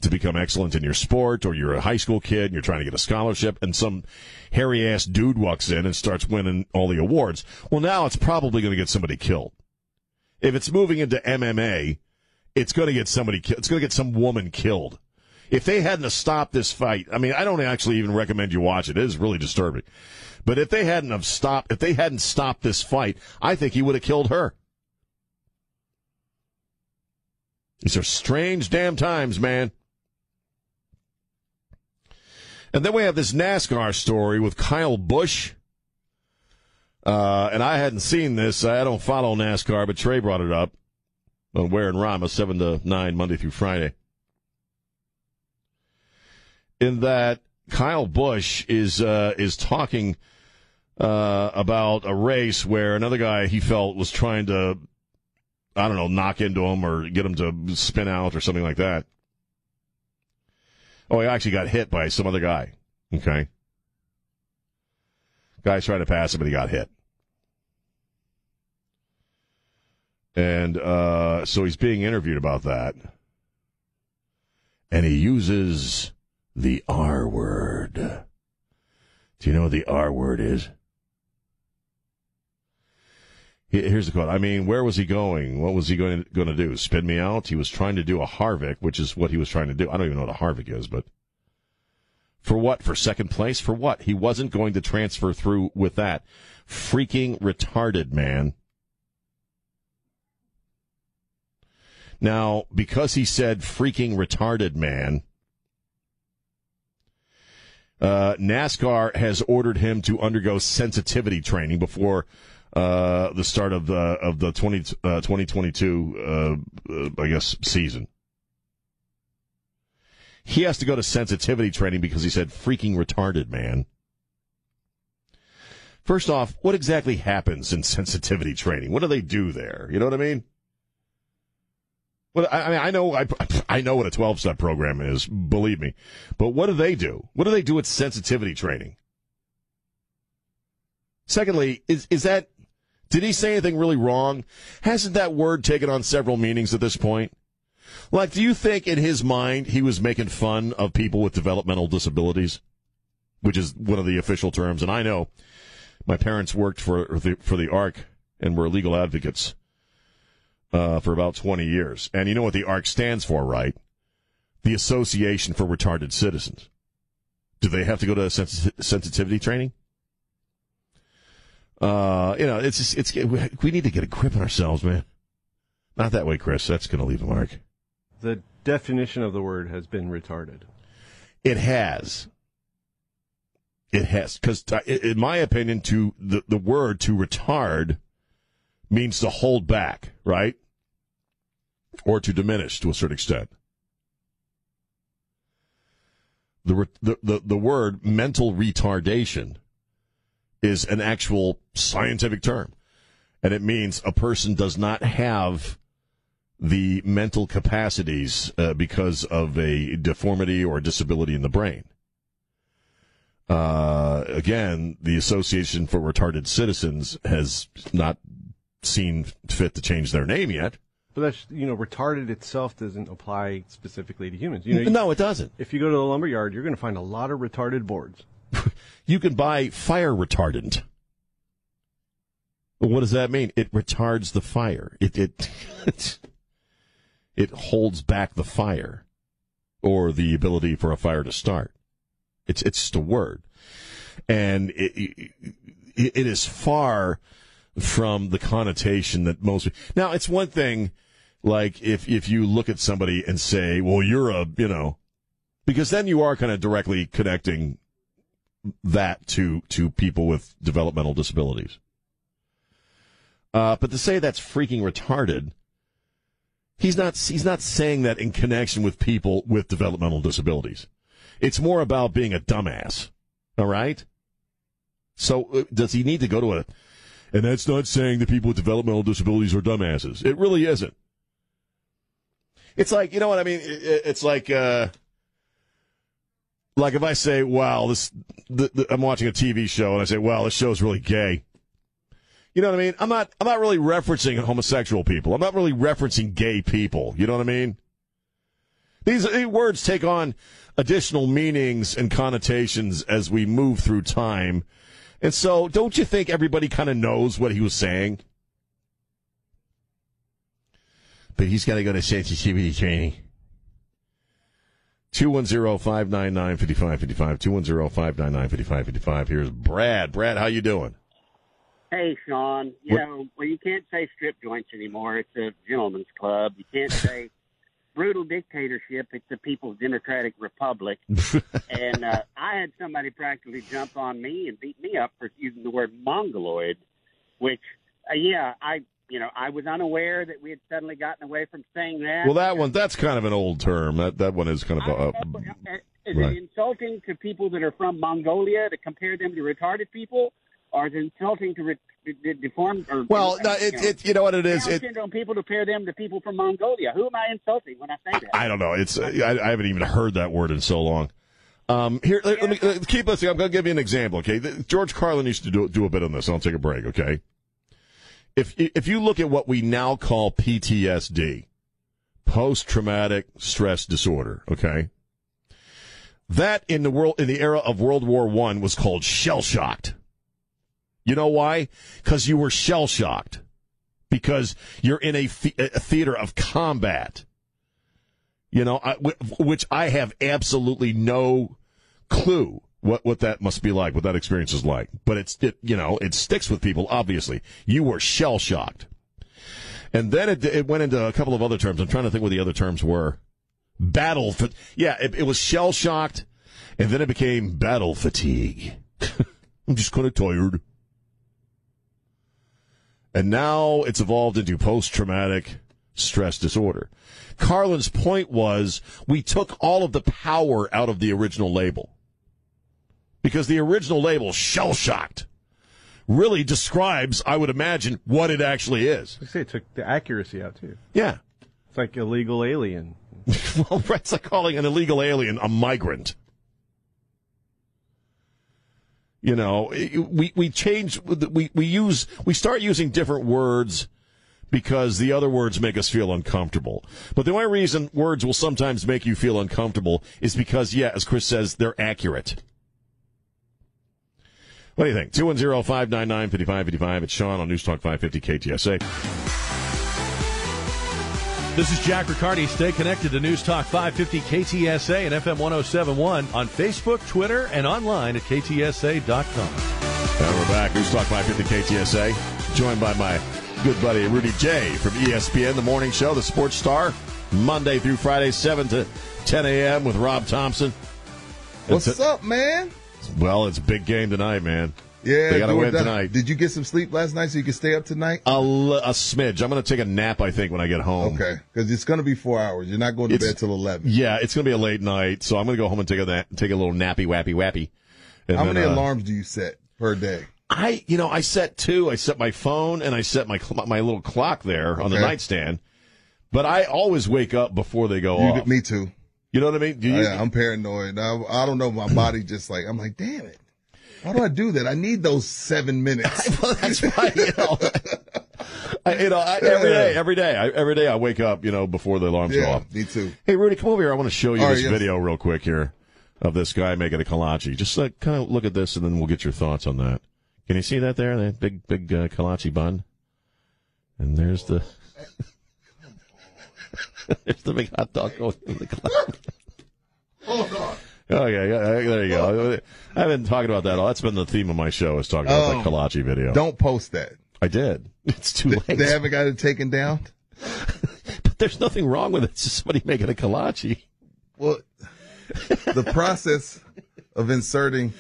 to become excellent in your sport, or you're a high school kid and you're trying to get a scholarship, and some hairy ass dude walks in and starts winning all the awards. Well, now it's probably going to get somebody killed. If it's moving into MMA, it's going to get somebody. ki- It's going to get some woman killed. If they hadn't have stopped this fight, I mean, I don't actually even recommend you watch it. It is really disturbing. But if they hadn't have stopped, if they hadn't stopped this fight, I think he would have killed her. These are strange damn times, man. And then we have this NASCAR story with Kyle Busch. Uh, and I hadn't seen this. I don't follow NASCAR, but Trey brought it up on Ware and Rama, 7 to 9, Monday through Friday. In that Kyle Busch is, uh, is talking, uh, about a race where another guy he felt was trying to, I don't know, knock into him or get him to spin out or something like that. Oh, he actually got hit by some other guy. Okay. Guy's trying to pass him and he got hit. And uh, so he's being interviewed about that. And he uses the R word. Do you know what the R word is? He- Here's the quote. I mean, where was he going? What was he going to, going to do? Spin me out? He was trying to do a Harvick, which is what he was trying to do. I don't even know what a Harvick is, but for what? For second place? For what? He wasn't going to transfer through with that. Freaking retarded, man. Now, because he said freaking retarded, man, uh, NASCAR has ordered him to undergo sensitivity training before uh, the start of the of the 20, uh, 2022, uh, uh, I guess, season. He has to go to sensitivity training because he said freaking retarded, man. First off, what exactly happens in [LAUGHS] sensitivity training? What do they do there? You know what I mean? Well, I, mean, I know, I, I know what a 12 step program is, believe me. But what do they do? What do they do at sensitivity training? Secondly, is, is that, did he say anything really wrong? Hasn't that word taken on several meanings at this point? Like, do you think in his mind he was making fun of people with developmental disabilities? Which is one of the official terms. And I know my parents worked for the, for the ARC and were legal advocates uh, for about 20 years. And you know what the ARC stands for, right? The Association for Retarded Citizens. Do they have to go to sens- sensitivity training? Uh, you know, it's just, it's we need to get a grip on ourselves, man. Not that way, Chris. That's going to leave a mark. The definition of the word has been retarded. It has. It has, because in my opinion, to the the word to retard means to hold back, right, or to diminish to a certain extent. The the the, the word mental retardation is an actual scientific term. and it means a person does not have the mental capacities uh, because of a deformity or disability in the brain. Uh, again, the Association for Retarded Citizens has not seen fit to change their name yet. But that's you know, retarded itself doesn't apply specifically to humans. You know, No, it doesn't. If you go to the lumber yard, you're going to find a lot of retarded boards. [LAUGHS] You can buy fire retardant. What does that mean? It retards the fire. It it [LAUGHS] it holds back the fire, or the ability for a fire to start. It's it's just a word, and it it, it is far from the connotation that most. Now, it's one thing, like if if you look at somebody and say, "Well, you're a," you know, because then you are kind of directly connecting that to to people with developmental disabilities. Uh, but to say that's freaking retarded, he's not he's not saying that in connection with people with developmental disabilities. It's more about being a dumbass. All right. So uh, does he need to go to a? And that's not saying that people with developmental disabilities are dumbasses. It really isn't. It's like you know what I mean. It- it- It's like. Uh, like if I say, "Wow, this," the, the, I'm watching a TV show and I say, "Wow, this show's really gay." You know what I mean? I'm not. I'm not really referencing homosexual people. I'm not really referencing gay people. You know what I mean? These, these words take on additional meanings and connotations as we move through time, and so don't you think everybody kind of knows what he was saying? But he's got to go to sensitivity training. 210-599-5555. 210-599-5555. Here's Brad. Brad, how you doing? Hey, Sean. You What- know, well, you can't say strip joints anymore. It's a gentleman's club. You can't [LAUGHS] say brutal dictatorship. It's the People's Democratic Republic. [LAUGHS] and uh, I had somebody practically jump on me and beat me up for using the word mongoloid, which, uh, yeah, I, you know, I was unaware that we had suddenly gotten away from saying that. Well, that one, that's kind of an old term. That that one is kind of a, Uh, Is Right. it insulting to people that are from Mongolia to compare them to retarded people, or is it insulting to re- de- de- deformed or Well, no, it- it- you know what it is? Down It- syndrome people to compare them to people from Mongolia. Who am I insulting when I say that? I don't know. It's I, I haven't even heard that word in so long. Um, here, let, let me let, keep listening. I'm going to give you an example. Okay, George Carlin used to do do a bit on this. I'll take a break. Okay, if if you look at what we now call PTSD, post traumatic stress disorder. Okay, that in the world in the era of World War One was called shell shocked. You know why? Because you were shell shocked. Because you're in a, the- a theater of combat. You know, I, wh- which I have absolutely no clue what, what that must be like, what that experience is like. But it's, it, you know, it sticks with people, obviously. You were shell shocked. And then it, it went into a couple of other terms. I'm trying to think what the other terms were. Battle, fa- yeah, it, it was shell shocked, and then it became battle fatigue. [LAUGHS] I'm just kind of tired. And now it's evolved into post traumatic stress disorder. Carlin's point was we took all of the power out of the original label. Because the original label, shell shocked, really describes, I would imagine, what it actually is. I say it took the accuracy out too. Yeah. It's like illegal alien. [LAUGHS] well, it's like calling an illegal alien a migrant. You know, we we change we we use we start using different words because the other words make us feel uncomfortable. But the only reason words will sometimes make you feel uncomfortable is because, yeah, as Chris says, they're accurate. What do you think? 210-599-5555. It's Sean on News Talk 550 KTSA. This is Jack Riccardi. Stay connected to News Talk 550 KTSA and FM 1071 on Facebook, Twitter, and online at ktsa.com. And we're back. News Talk 550 KTSA. Joined by my good buddy Rudy J from ESPN, the morning show, the sports star, Monday through Friday, 7 to 10 a.m. with Rob Thompson. What's It's- up, man? Well, it's a big game tonight, man. Yeah, They got to win tonight. Did you get some sleep last night so you can stay up tonight? A, l- a smidge. I'm going to take a nap, I think, when I get home. Okay, because it's going to be four hours. You're not going to It's- bed till eleven. Yeah, it's going to be a late night, so I'm going to go home and take a na- take a little nappy wappy wappy. How then, many uh, alarms do you set per day? I, you know, I set two. I set my phone and I set my cl- my little clock there on the nightstand. But I always wake up before they go You, off. me too. You know what I mean? Do you, yeah, I'm paranoid. I, I don't know. My body just like I'm like, damn it. Why do I do that? I need those seven minutes. [LAUGHS] well, that's why you know. [LAUGHS] I, you know, I, every day, every day, I, every day, I wake up, you know, before the alarms go off. me too. Hey, Rudy, come over here. I want to show you All right, this yes. video real quick here of this guy making a kolache. Just like kind of look at this, and then we'll get your thoughts on that. Can you see that there? That big, big uh, kolache bun. And there's the [LAUGHS] [LAUGHS] there's the big hot dog going in the kolache. Hold on. Okay, yeah, there you go. I've been talking about that. all. That's been the theme of my show is talking about Oh. the kolache video. Don't post that. I did. [LAUGHS] It's too late. They haven't got it taken down. [LAUGHS] But there's nothing wrong with it. It's just somebody making a kolache. Well, the process of inserting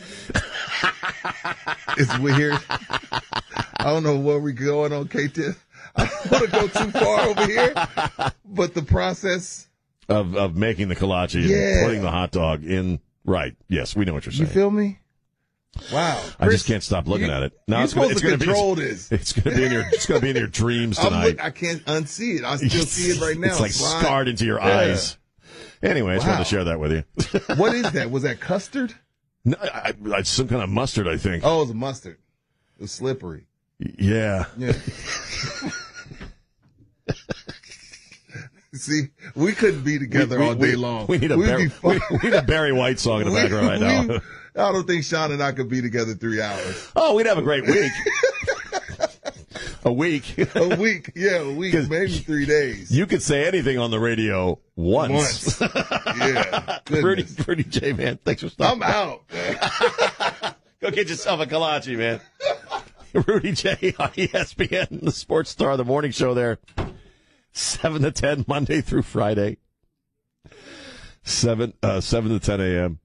is weird. I don't know where we're going on KT. I don't want to go too far over here, [LAUGHS] but the process, of of making the kolache and Yeah. putting the hot dog in. Right. Yes, we know what you're saying. you feel me? Wow. I just can't stop looking you- at it. No, it's it's to be control it's, this. It's gonna be in your it's gonna be in your dreams tonight. look, I can't unsee it. I still see it right [LAUGHS] now. It's like scarred into your Yeah. eyes. Anyway, I just wanted to share that with you. [LAUGHS] What is that? Was that custard? No, I, I, it's some kind of mustard, I think. Oh, it was a mustard. It was slippery. Yeah. Yeah. [LAUGHS] See, we couldn't be together We- all we- day long. We need a Barry, [LAUGHS] we, we need a Barry White song in the [LAUGHS] We- background right now. we- I don't think Sean and I could be together three hours. Oh, we'd have a great week. a week. A week, yeah, a week, maybe three days. You could say anything on the radio once. Once. Yeah. Goodness. Rudy J, man, thanks for stopping. I'm out. Go get yourself a kolache, man. [LAUGHS] Rudy J on ESPN, the sports star of the morning show there. 7 to 10, Monday through Friday. 7, uh, 7 to 10 a.m.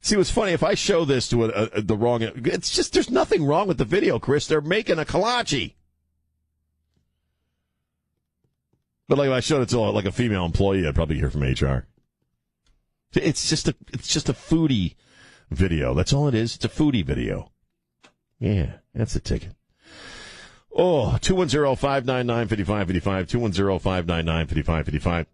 See, what's funny, if I show this to a, a, the wrong, it's just, there's nothing wrong with the video, Chris. They're making a kolache. But like if I showed it to like a female employee, I'd probably hear from HR. It's just a, it's just a foodie video. That's all it is. It's a foodie video. Yeah, that's a ticket. Oh, 210-599-5555, 210-599-5555.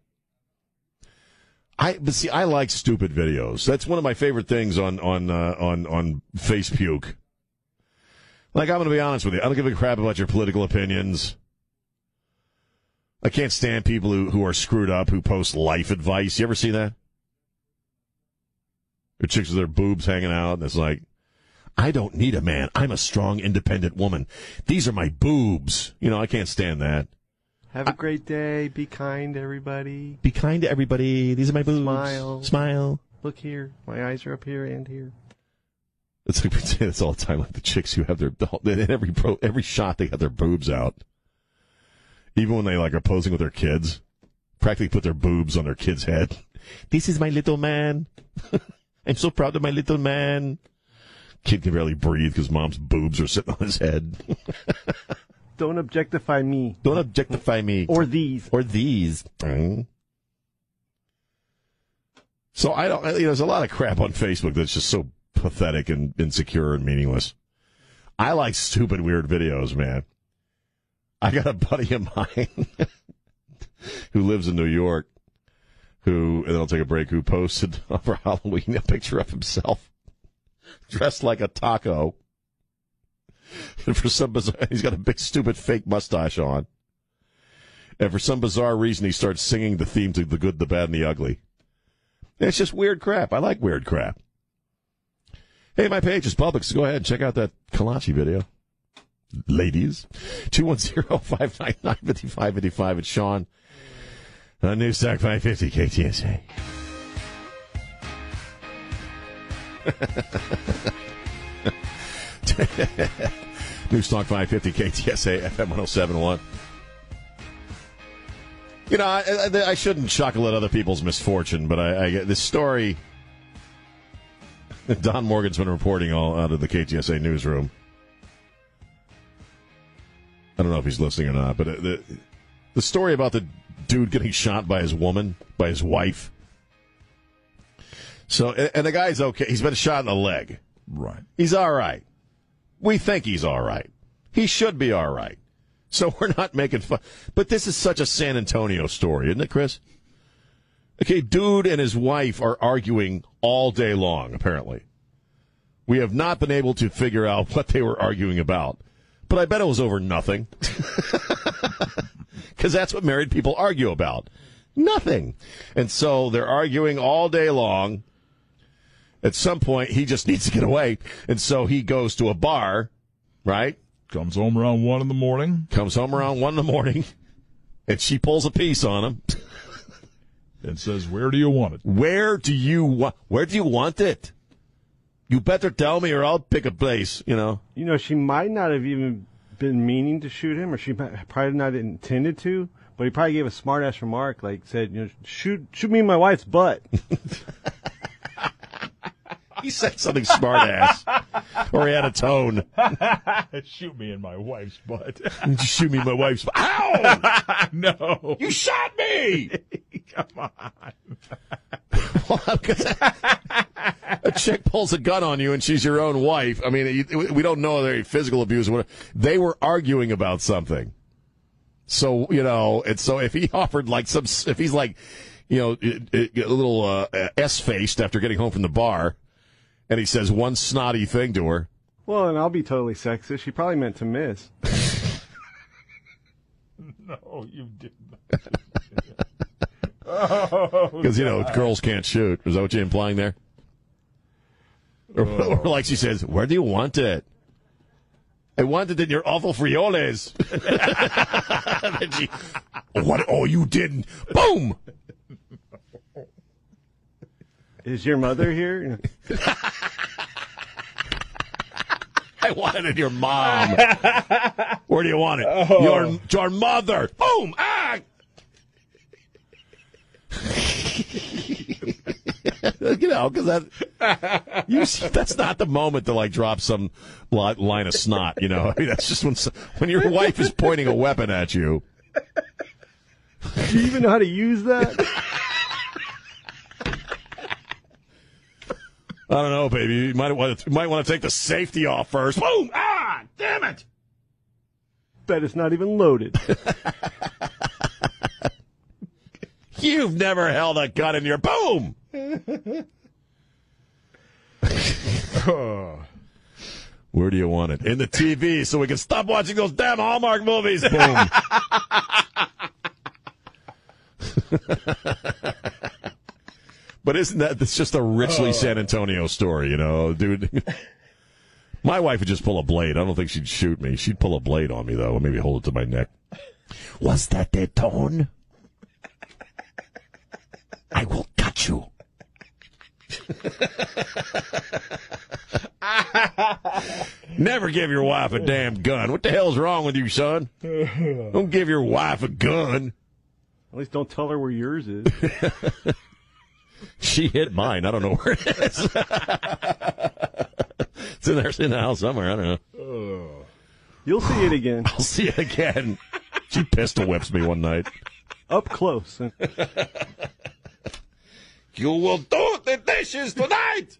I, but see, I like stupid videos. That's one of my favorite things on, on, uh, on, on Face Puke. Like, I'm going to be honest with you. I don't give a crap about your political opinions. I can't stand people who, who are screwed up, who post life advice. You ever see that? The chicks with their boobs hanging out, and it's like, I don't need a man. I'm a strong, independent woman. These are my boobs. You know, I can't stand that. Have a great day. Be kind, everybody. Be kind to everybody. These are my boobs. Smile. Smile. Look here. My eyes are up here and here. It's like we say this all the time. Like the chicks who have their in every pro, every shot they have their boobs out. Even when they like are posing with their kids, practically put their boobs on their kid's head. [LAUGHS] This is my little man. [LAUGHS] I'm so proud of my little man. Kid can barely breathe because mom's boobs are sitting on his head. [LAUGHS] Don't objectify me. Don't objectify me. Or these. Or these. Mm. So I don't, you know, there's a lot of crap on Facebook that's just so pathetic and insecure and meaningless. I like stupid, weird videos, man. I got a buddy of mine [LAUGHS] who lives in New York who, and then I'll take a break, who posted [LAUGHS] for Halloween a picture of himself dressed like a taco. And for some bizarre, he's got a big, stupid fake mustache on. And for some bizarre reason, he starts singing the theme to The Good, the Bad, and the Ugly. It's just weird crap. I like weird crap. Hey, my page is public, so go ahead and check out that kolache video. Ladies. 210-599-5555. It's Sean uh, on News Talk 550 KTSA. News Talk 550 KTSA FM 1071. You know, I, I, I shouldn't chuckle at other people's misfortune, but I, I this story. [LAUGHS] Don Morgan's been reporting all out of the KTSA newsroom. I don't know if he's listening or not, but uh, the the story about the dude getting shot by his woman, by his wife. So, and the guy's okay. He's been shot in the leg. Right. He's all right. We think he's all right. He should be all right. So [LAUGHS] we're not making fun. But this is such a San Antonio story, isn't it, Chris? Okay, dude and his wife are arguing all day long, apparently. We have not been able to figure out [LAUGHS] what they were arguing about. But I bet it was over nothing. [LAUGHS] Because that's what married people argue about. Nothing. And so they're arguing all day long. At some point, he just needs to get away. And so he goes to a bar, right? Comes home around one in the morning. Comes home around one in the morning. [LAUGHS] And she pulls a piece on him. [LAUGHS] and says, Where do you want it? Where do you want where do you want it? You better tell me or I'll pick a place, you know. You know, she might not have even been meaning to shoot him, or she probably not intended to. But he probably gave a smart ass remark, like said, "You know, shoot, shoot me in my wife's butt." [LAUGHS] He said something smart ass. or he had a tone. [LAUGHS] Shoot me in my wife's butt. Shoot me in my wife's butt. Ow! [LAUGHS] no. You shot me! [LAUGHS] Come on. a chick pulls a gun on you and she's your own wife. I mean, we don't know their physical abuse or whatever. They were arguing about something. So, you know, and so if he offered like some, if he's like, you know, a little uh, S faced after getting home from the bar, and he says one snotty thing to her, well, and I'll be totally sexist. She probably meant to miss. [LAUGHS] No, you didn't. oh, [LAUGHS] because you know oh, girls can't shoot. Is that what you're implying there? [LAUGHS] Or, or like she says, where do you want it? I want it in your awful frioles. She, what? Oh, you didn't. Boom. Is your mother here? [LAUGHS] I wanted it your mom. Where do you want it? Oh. Your your mother. Boom. Ah. [LAUGHS] you know, because that you, that's not the moment to like drop some line of snot. You know, I mean, that's just when when your wife is pointing a weapon at you. Do you even know how to use that? [LAUGHS] I don't know, baby. You might want to you might want to take the safety off first. Boom. Ah. Damn it. Bet it's not even loaded. [LAUGHS] You've never held a gun in your boom. [LAUGHS] Where do you want it? In the TV so we can stop watching those damn Hallmark movies. Boom. [LAUGHS] but isn't that that's just a richly Oh. San Antonio story, you know, dude? [LAUGHS] My wife would just pull a blade. I don't think she'd shoot me. She'd pull a blade on me though, or maybe hold it to my neck. Was that the tone? I will cut you. [LAUGHS] Never give your wife a damn gun. What the hell's wrong with you, son? [LAUGHS] Don't give your wife a gun. At least don't tell her where yours is. [LAUGHS] She hit mine. I don't know where it is. [LAUGHS] it's in there, it's in the house somewhere. I don't know. Oh. You'll see it again. [LAUGHS] I'll see it again. She pistol whips me one night. Up close. You will do the dishes tonight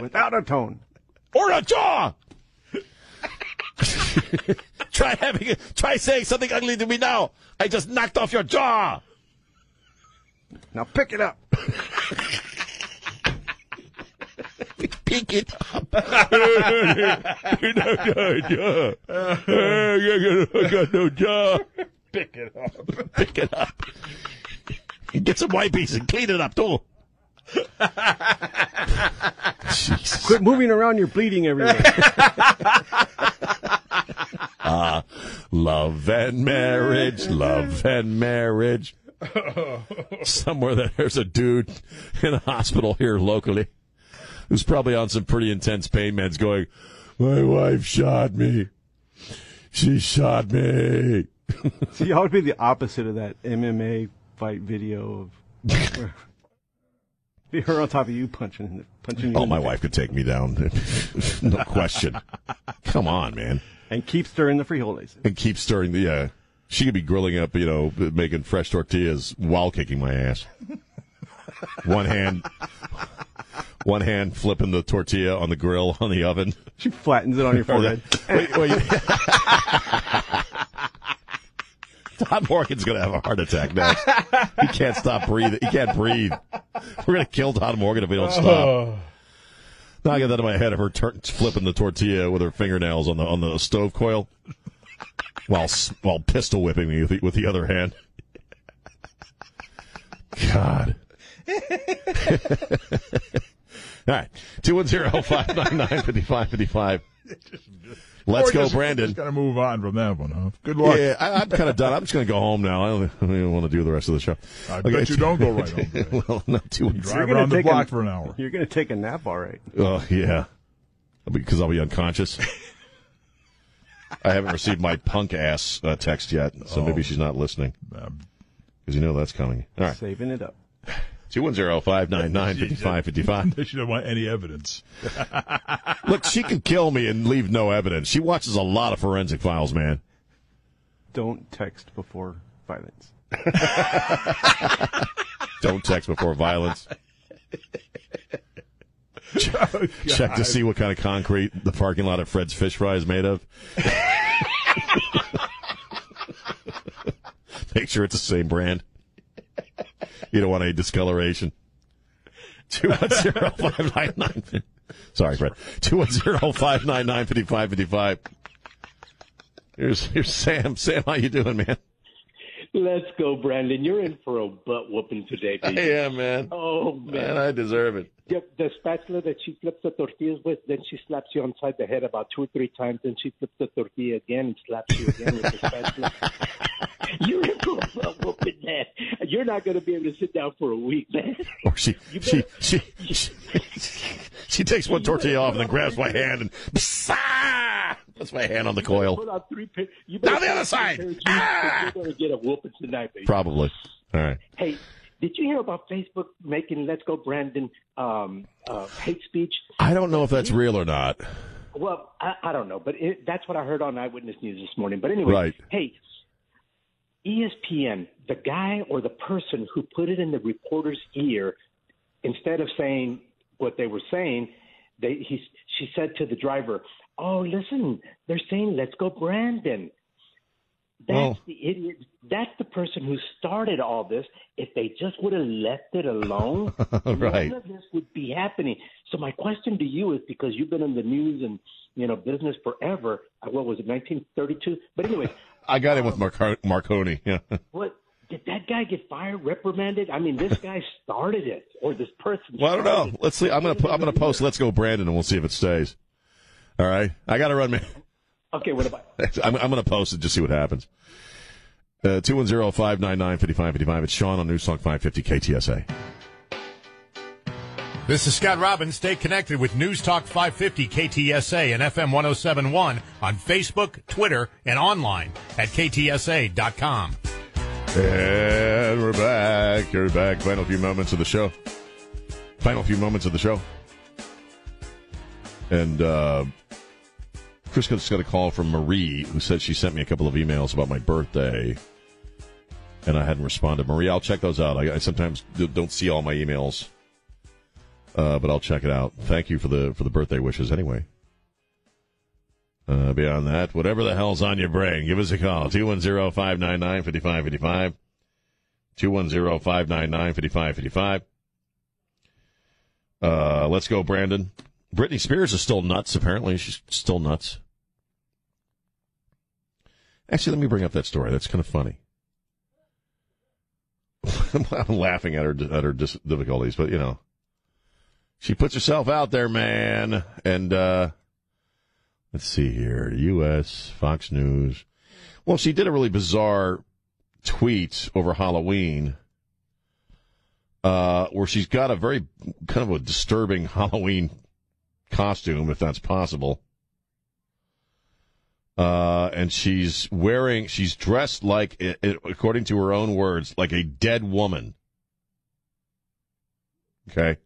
Without a tone. or a jaw. try having try saying something ugly to me now. I just knocked off your jaw. Now pick it up. Pick it up. You're not. I got no jaw. Pick it up. Pick it up. Get some white piece and clean it up too. Jesus. Quit moving around. You're bleeding everywhere. [LAUGHS] Ah, love and marriage, love and marriage. [LAUGHS] Somewhere that there's a dude in a hospital here locally who's probably on some pretty intense pain meds going, My wife shot me. She shot me. [LAUGHS] See, I would be the opposite of that MMA fight video of [LAUGHS] be her on top of you punching punching you. Oh, my wife could take me down. no question. Come on, man. and keep stirring the frijoles. And keep stirring the, uh, she could be grilling up, you know, making fresh tortillas while kicking my ass. One hand, one hand flipping the tortilla on the grill on the oven. She flattens it on your [LAUGHS] forehead. [LAUGHS] wait, wait. [LAUGHS] Todd Morgan's going to have a heart attack next. He can't stop breathing. He can't breathe. We're going to kill Todd Morgan if we don't stop. Oh. Now I get that in my head of her tur- flipping the tortilla with her fingernails on the on the stove coil, while while pistol whipping me with the, with the other hand. God. [LAUGHS] All right, two one zero five nine nine fifty five fifty five. Let's go, just- Brandon. Just gotta move on from that one, huh? Good luck. Yeah, I, I'm kind of done. I'm just going to go home now. I don't, I don't even want to do the rest of the show. I bet you don't go right home. [LAUGHS] well, no, two Drive You're gonna around the take block a- for an hour. You're going to take a nap, all right. Oh yeah, because I'll be unconscious. [LAUGHS] I haven't received my punk ass uh, text yet, so maybe she's not listening. Because you know that's coming. All right, Saving it up. 210-599-5555. They should have want any evidence. [LAUGHS] Look, she can kill me and leave no evidence. She watches a lot of forensic files, man. Don't text before violence. [LAUGHS] Don't text before violence. [LAUGHS] Check, Oh, check to see what kind of concrete the parking lot of Fred's Fish Fry is made of. [LAUGHS] Make sure it's the same brand. You don't want any discoloration. Two one zero five nine nine. Sorry, Fred. Two one zero five nine nine fifty five fifty five. Here's here's Sam. Sam, how you doing, man? Let's go, Brandon. You're in for a butt whooping today, I [LAUGHS] baby. am, man. Oh man, Man, I deserve it. the, the spatula that she flips the tortillas with, then she slaps you on the side of the head about two or three times, then she flips the tortilla again and slaps you again with the spatula. [LAUGHS] You're in for a whooping, man. You're not going to be able to sit down for a week, man. Or she she, she she she takes one tortilla off and then grabs my hand and puts my hand on the coil. Put on three pair. You Down the other side. three pair of jeans 'cause You're going to get a whooping tonight, baby. Probably. All right. Hey, did you hear about Facebook making "Let's Go Brandon" um, uh, hate speech? I don't know if that's real or not. Well, I, I don't know, but it, that's what I heard on Eyewitness News this morning. But anyway, Right. hey, E ESPN, the guy or the person who put it in the reporter's ear, instead of saying what they were saying, they he she said to the driver, "Oh, listen, they're saying let's go, Brandon." That's the idiot. That's the person who started all this. If they just would have left it alone, [LAUGHS] Right. none of this would be happening. So my question to you is because you've been in the news and you know business forever. What was it, 1932? But anyway, I got him with Marco- Marconi. Yeah. [LAUGHS] what did that guy get fired, reprimanded? I mean, this guy started it, or this person. Well, I don't know. Let's see. I'm gonna I'm gonna post. Let's go, Brandon, and we'll see if it stays. All right. I got to run, man. [LAUGHS] Okay, what about? [LAUGHS] I'm, I'm going to post it. Just see what happens. Uh, Two one zero five nine nine fifty five fifty five. It's Sean on News Talk five fifty KTSA. This is Scott Robbins. Stay connected with News Talk 550 KTSA and FM 1071 on Facebook, Twitter, and online at ktsa.com. And we're back. You're back. Final few moments of the show. Final few moments of the show. And uh, Chris just got a call from Marie, who said she sent me a couple of emails about my birthday, and I hadn't responded. Marie, I'll check those out. I, I sometimes don't see all my emails, uh, but I'll check it out. Thank you for the for the birthday wishes, anyway. Uh, beyond that, whatever the hell's on your brain, give us a call. 210 599 5555. 210 599 5555. Uh, let's go, Brandon. Britney Spears is still nuts, apparently. She's still nuts. Actually, let me bring up that story. That's kind of funny. [LAUGHS] I'm laughing at her at her difficulties, but you know, she puts herself out there, man. And uh, let's see here, U.S. Fox News. Well, she did a really bizarre tweet over Halloween, uh, where she's got a very kind of a disturbing [LAUGHS] Halloween costume, if that's possible. Uh, and she's wearing, she's dressed like, according to her own words, like a dead woman. Okay.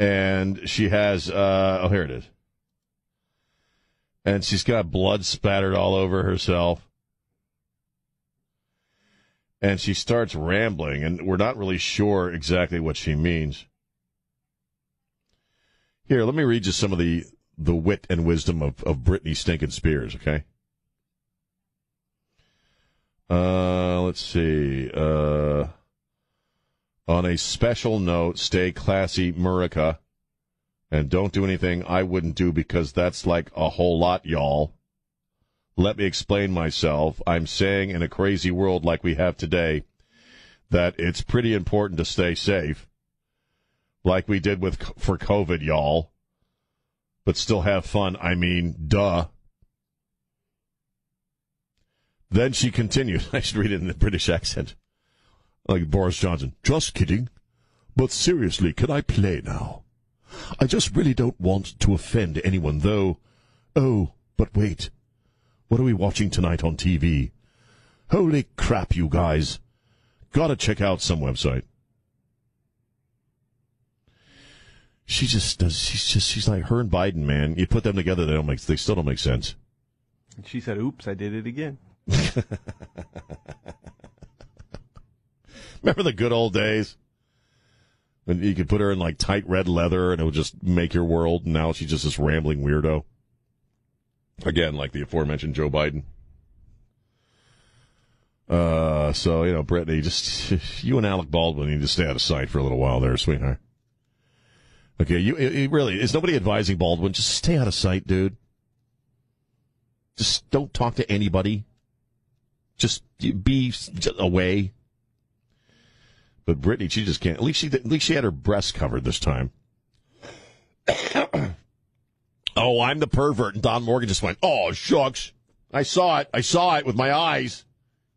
And she has, uh, oh, here it is. And she's got blood spattered all over herself. And she starts rambling, and we're not really sure exactly what she means. Here, let me read you some of the the wit and wisdom of of Britney Stinkin' Spears. Okay. Uh, let's see. Uh, on a special note, stay classy, Murica, and don't do anything I wouldn't do because that's like a whole lot, y'all. Let me explain myself. I'm saying in a crazy world like we have today that it's pretty important to stay safe, like we did with for COVID, y'all. But still have fun. I mean, duh. Then she continued. [LAUGHS] I should read it in the British accent, like Boris Johnson. Just kidding. But seriously, can I play now? I just really don't want to offend anyone, though. Oh, but wait. What are we watching tonight on TV? Holy crap, you guys. Gotta check out some website. She just does, she's just, she's like her and Biden, man. You put them together, they don't make, they still don't make sense. And she said, oops, I did it again. [LAUGHS] Remember the good old days? When you could put her in like tight red leather and it would just make your world. And now she's just this rambling weirdo. Again, like the aforementioned Joe Biden. Uh, so, you know, Britney, just, [LAUGHS] you and Alec Baldwin need to stay out of sight for a little while there, sweetheart. Okay, you, really, is nobody advising Baldwin? Just stay out of sight, dude. Just don't talk to anybody. Just be away. But Britney, she just can't. At least she, at least she had her breasts covered this time. [COUGHS] oh, I'm the pervert, and Don Morgan just went, "Oh shucks, I saw it. I saw it with my eyes."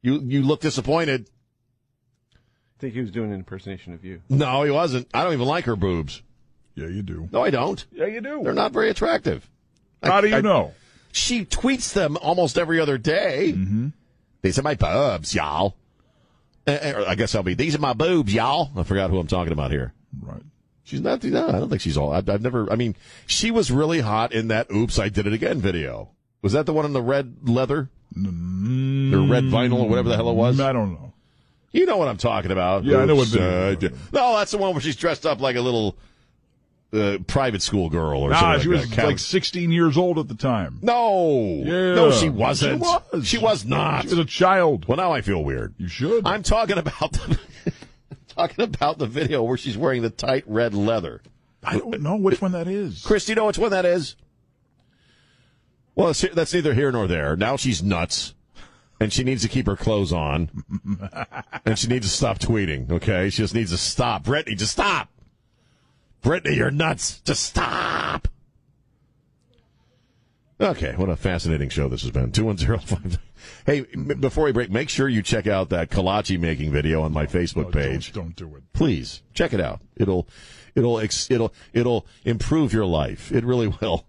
You you look disappointed. I think he was doing an impersonation of you. No, he wasn't. I don't even like her boobs. Yeah, you do. No, I don't. Yeah, you do. They're not very attractive. How I- do you I- know? She tweets them almost every other day. Mm-hmm. These are my boobs, y'all. Uh, I guess I'll be. These are my boobs, y'all. I forgot who I'm talking about here. Right. She's not. No, I don't think she's all. I've, I've never. I mean, she was really hot in that "Oops, I Did It Again" video. Was that the one in the red leather, the red vinyl, or whatever the hell it was? Mm, I don't know. You know what I'm talking about. Yeah, I know what video uh, No, that's the one where she's dressed up like a little uh, private school girl or Nah, something. she like was that. Like 16 years old at the time. No. Yeah. No, she wasn't. She was. She was not. She was a child. Well, now I feel weird. You should. I'm talking about the, [LAUGHS] talking about the video where she's wearing the tight red leather. I don't know which one that is. Chris, do you know which one that is? Well, that's neither here nor there. Now she's nuts, and she needs to keep her clothes on, [LAUGHS] and she needs to stop tweeting. Okay, she just needs to stop. Britney, just stop. Britney, you're nuts. Just stop. Okay, what a fascinating show this has been. Two one zero five. Hey, before we break, make sure you check out that kolache making video on my Facebook page. Don't do it. Please check it out. It'll, it'll, it'll, it'll improve your life. It really will.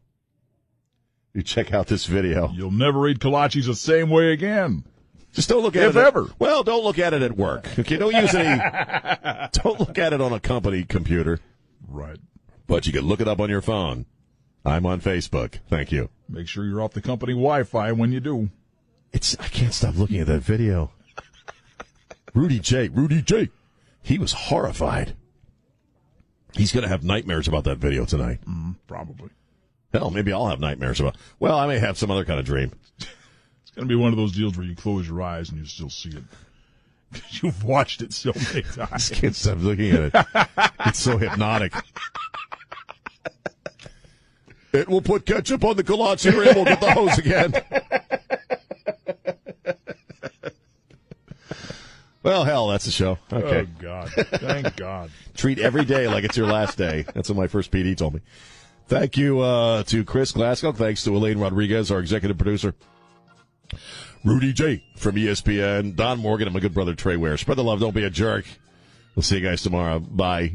You check out this video. You'll never eat kolaches the same way again. Just don't look at If it. at- ever. well, don't look at it at work. Okay, don't use any. [LAUGHS] don't look at it on a company computer. Right. But you can look it up on your phone. I'm on Facebook. Thank you. Make sure you're off the company Wi-Fi when you do. It's. I can't stop looking at that video. Rudy J. Rudy J. He was horrified. He's going to have nightmares about that video tonight. Mm, probably. Hell, maybe I'll have nightmares about. Well, I may have some other kind of dream. [LAUGHS] It's going to be one of those deals where you close your eyes and you still see it. [LAUGHS] You've watched it so many [LAUGHS] times. Can't stop looking at it. It's so hypnotic. [LAUGHS] It will put ketchup on the kolache and we'll get the hose again. Well, hell, that's the show. Okay. Oh, God. Thank God. Treat every day like it's your last day. That's what my first PD told me. Thank you uh, to Chris Glasgow. Thanks to Elaine Rodriguez, our executive producer. Rudy J from ESPN. Don Morgan and my good brother Trey Ware. Spread the love. Don't be a jerk. We'll see you guys tomorrow. Bye.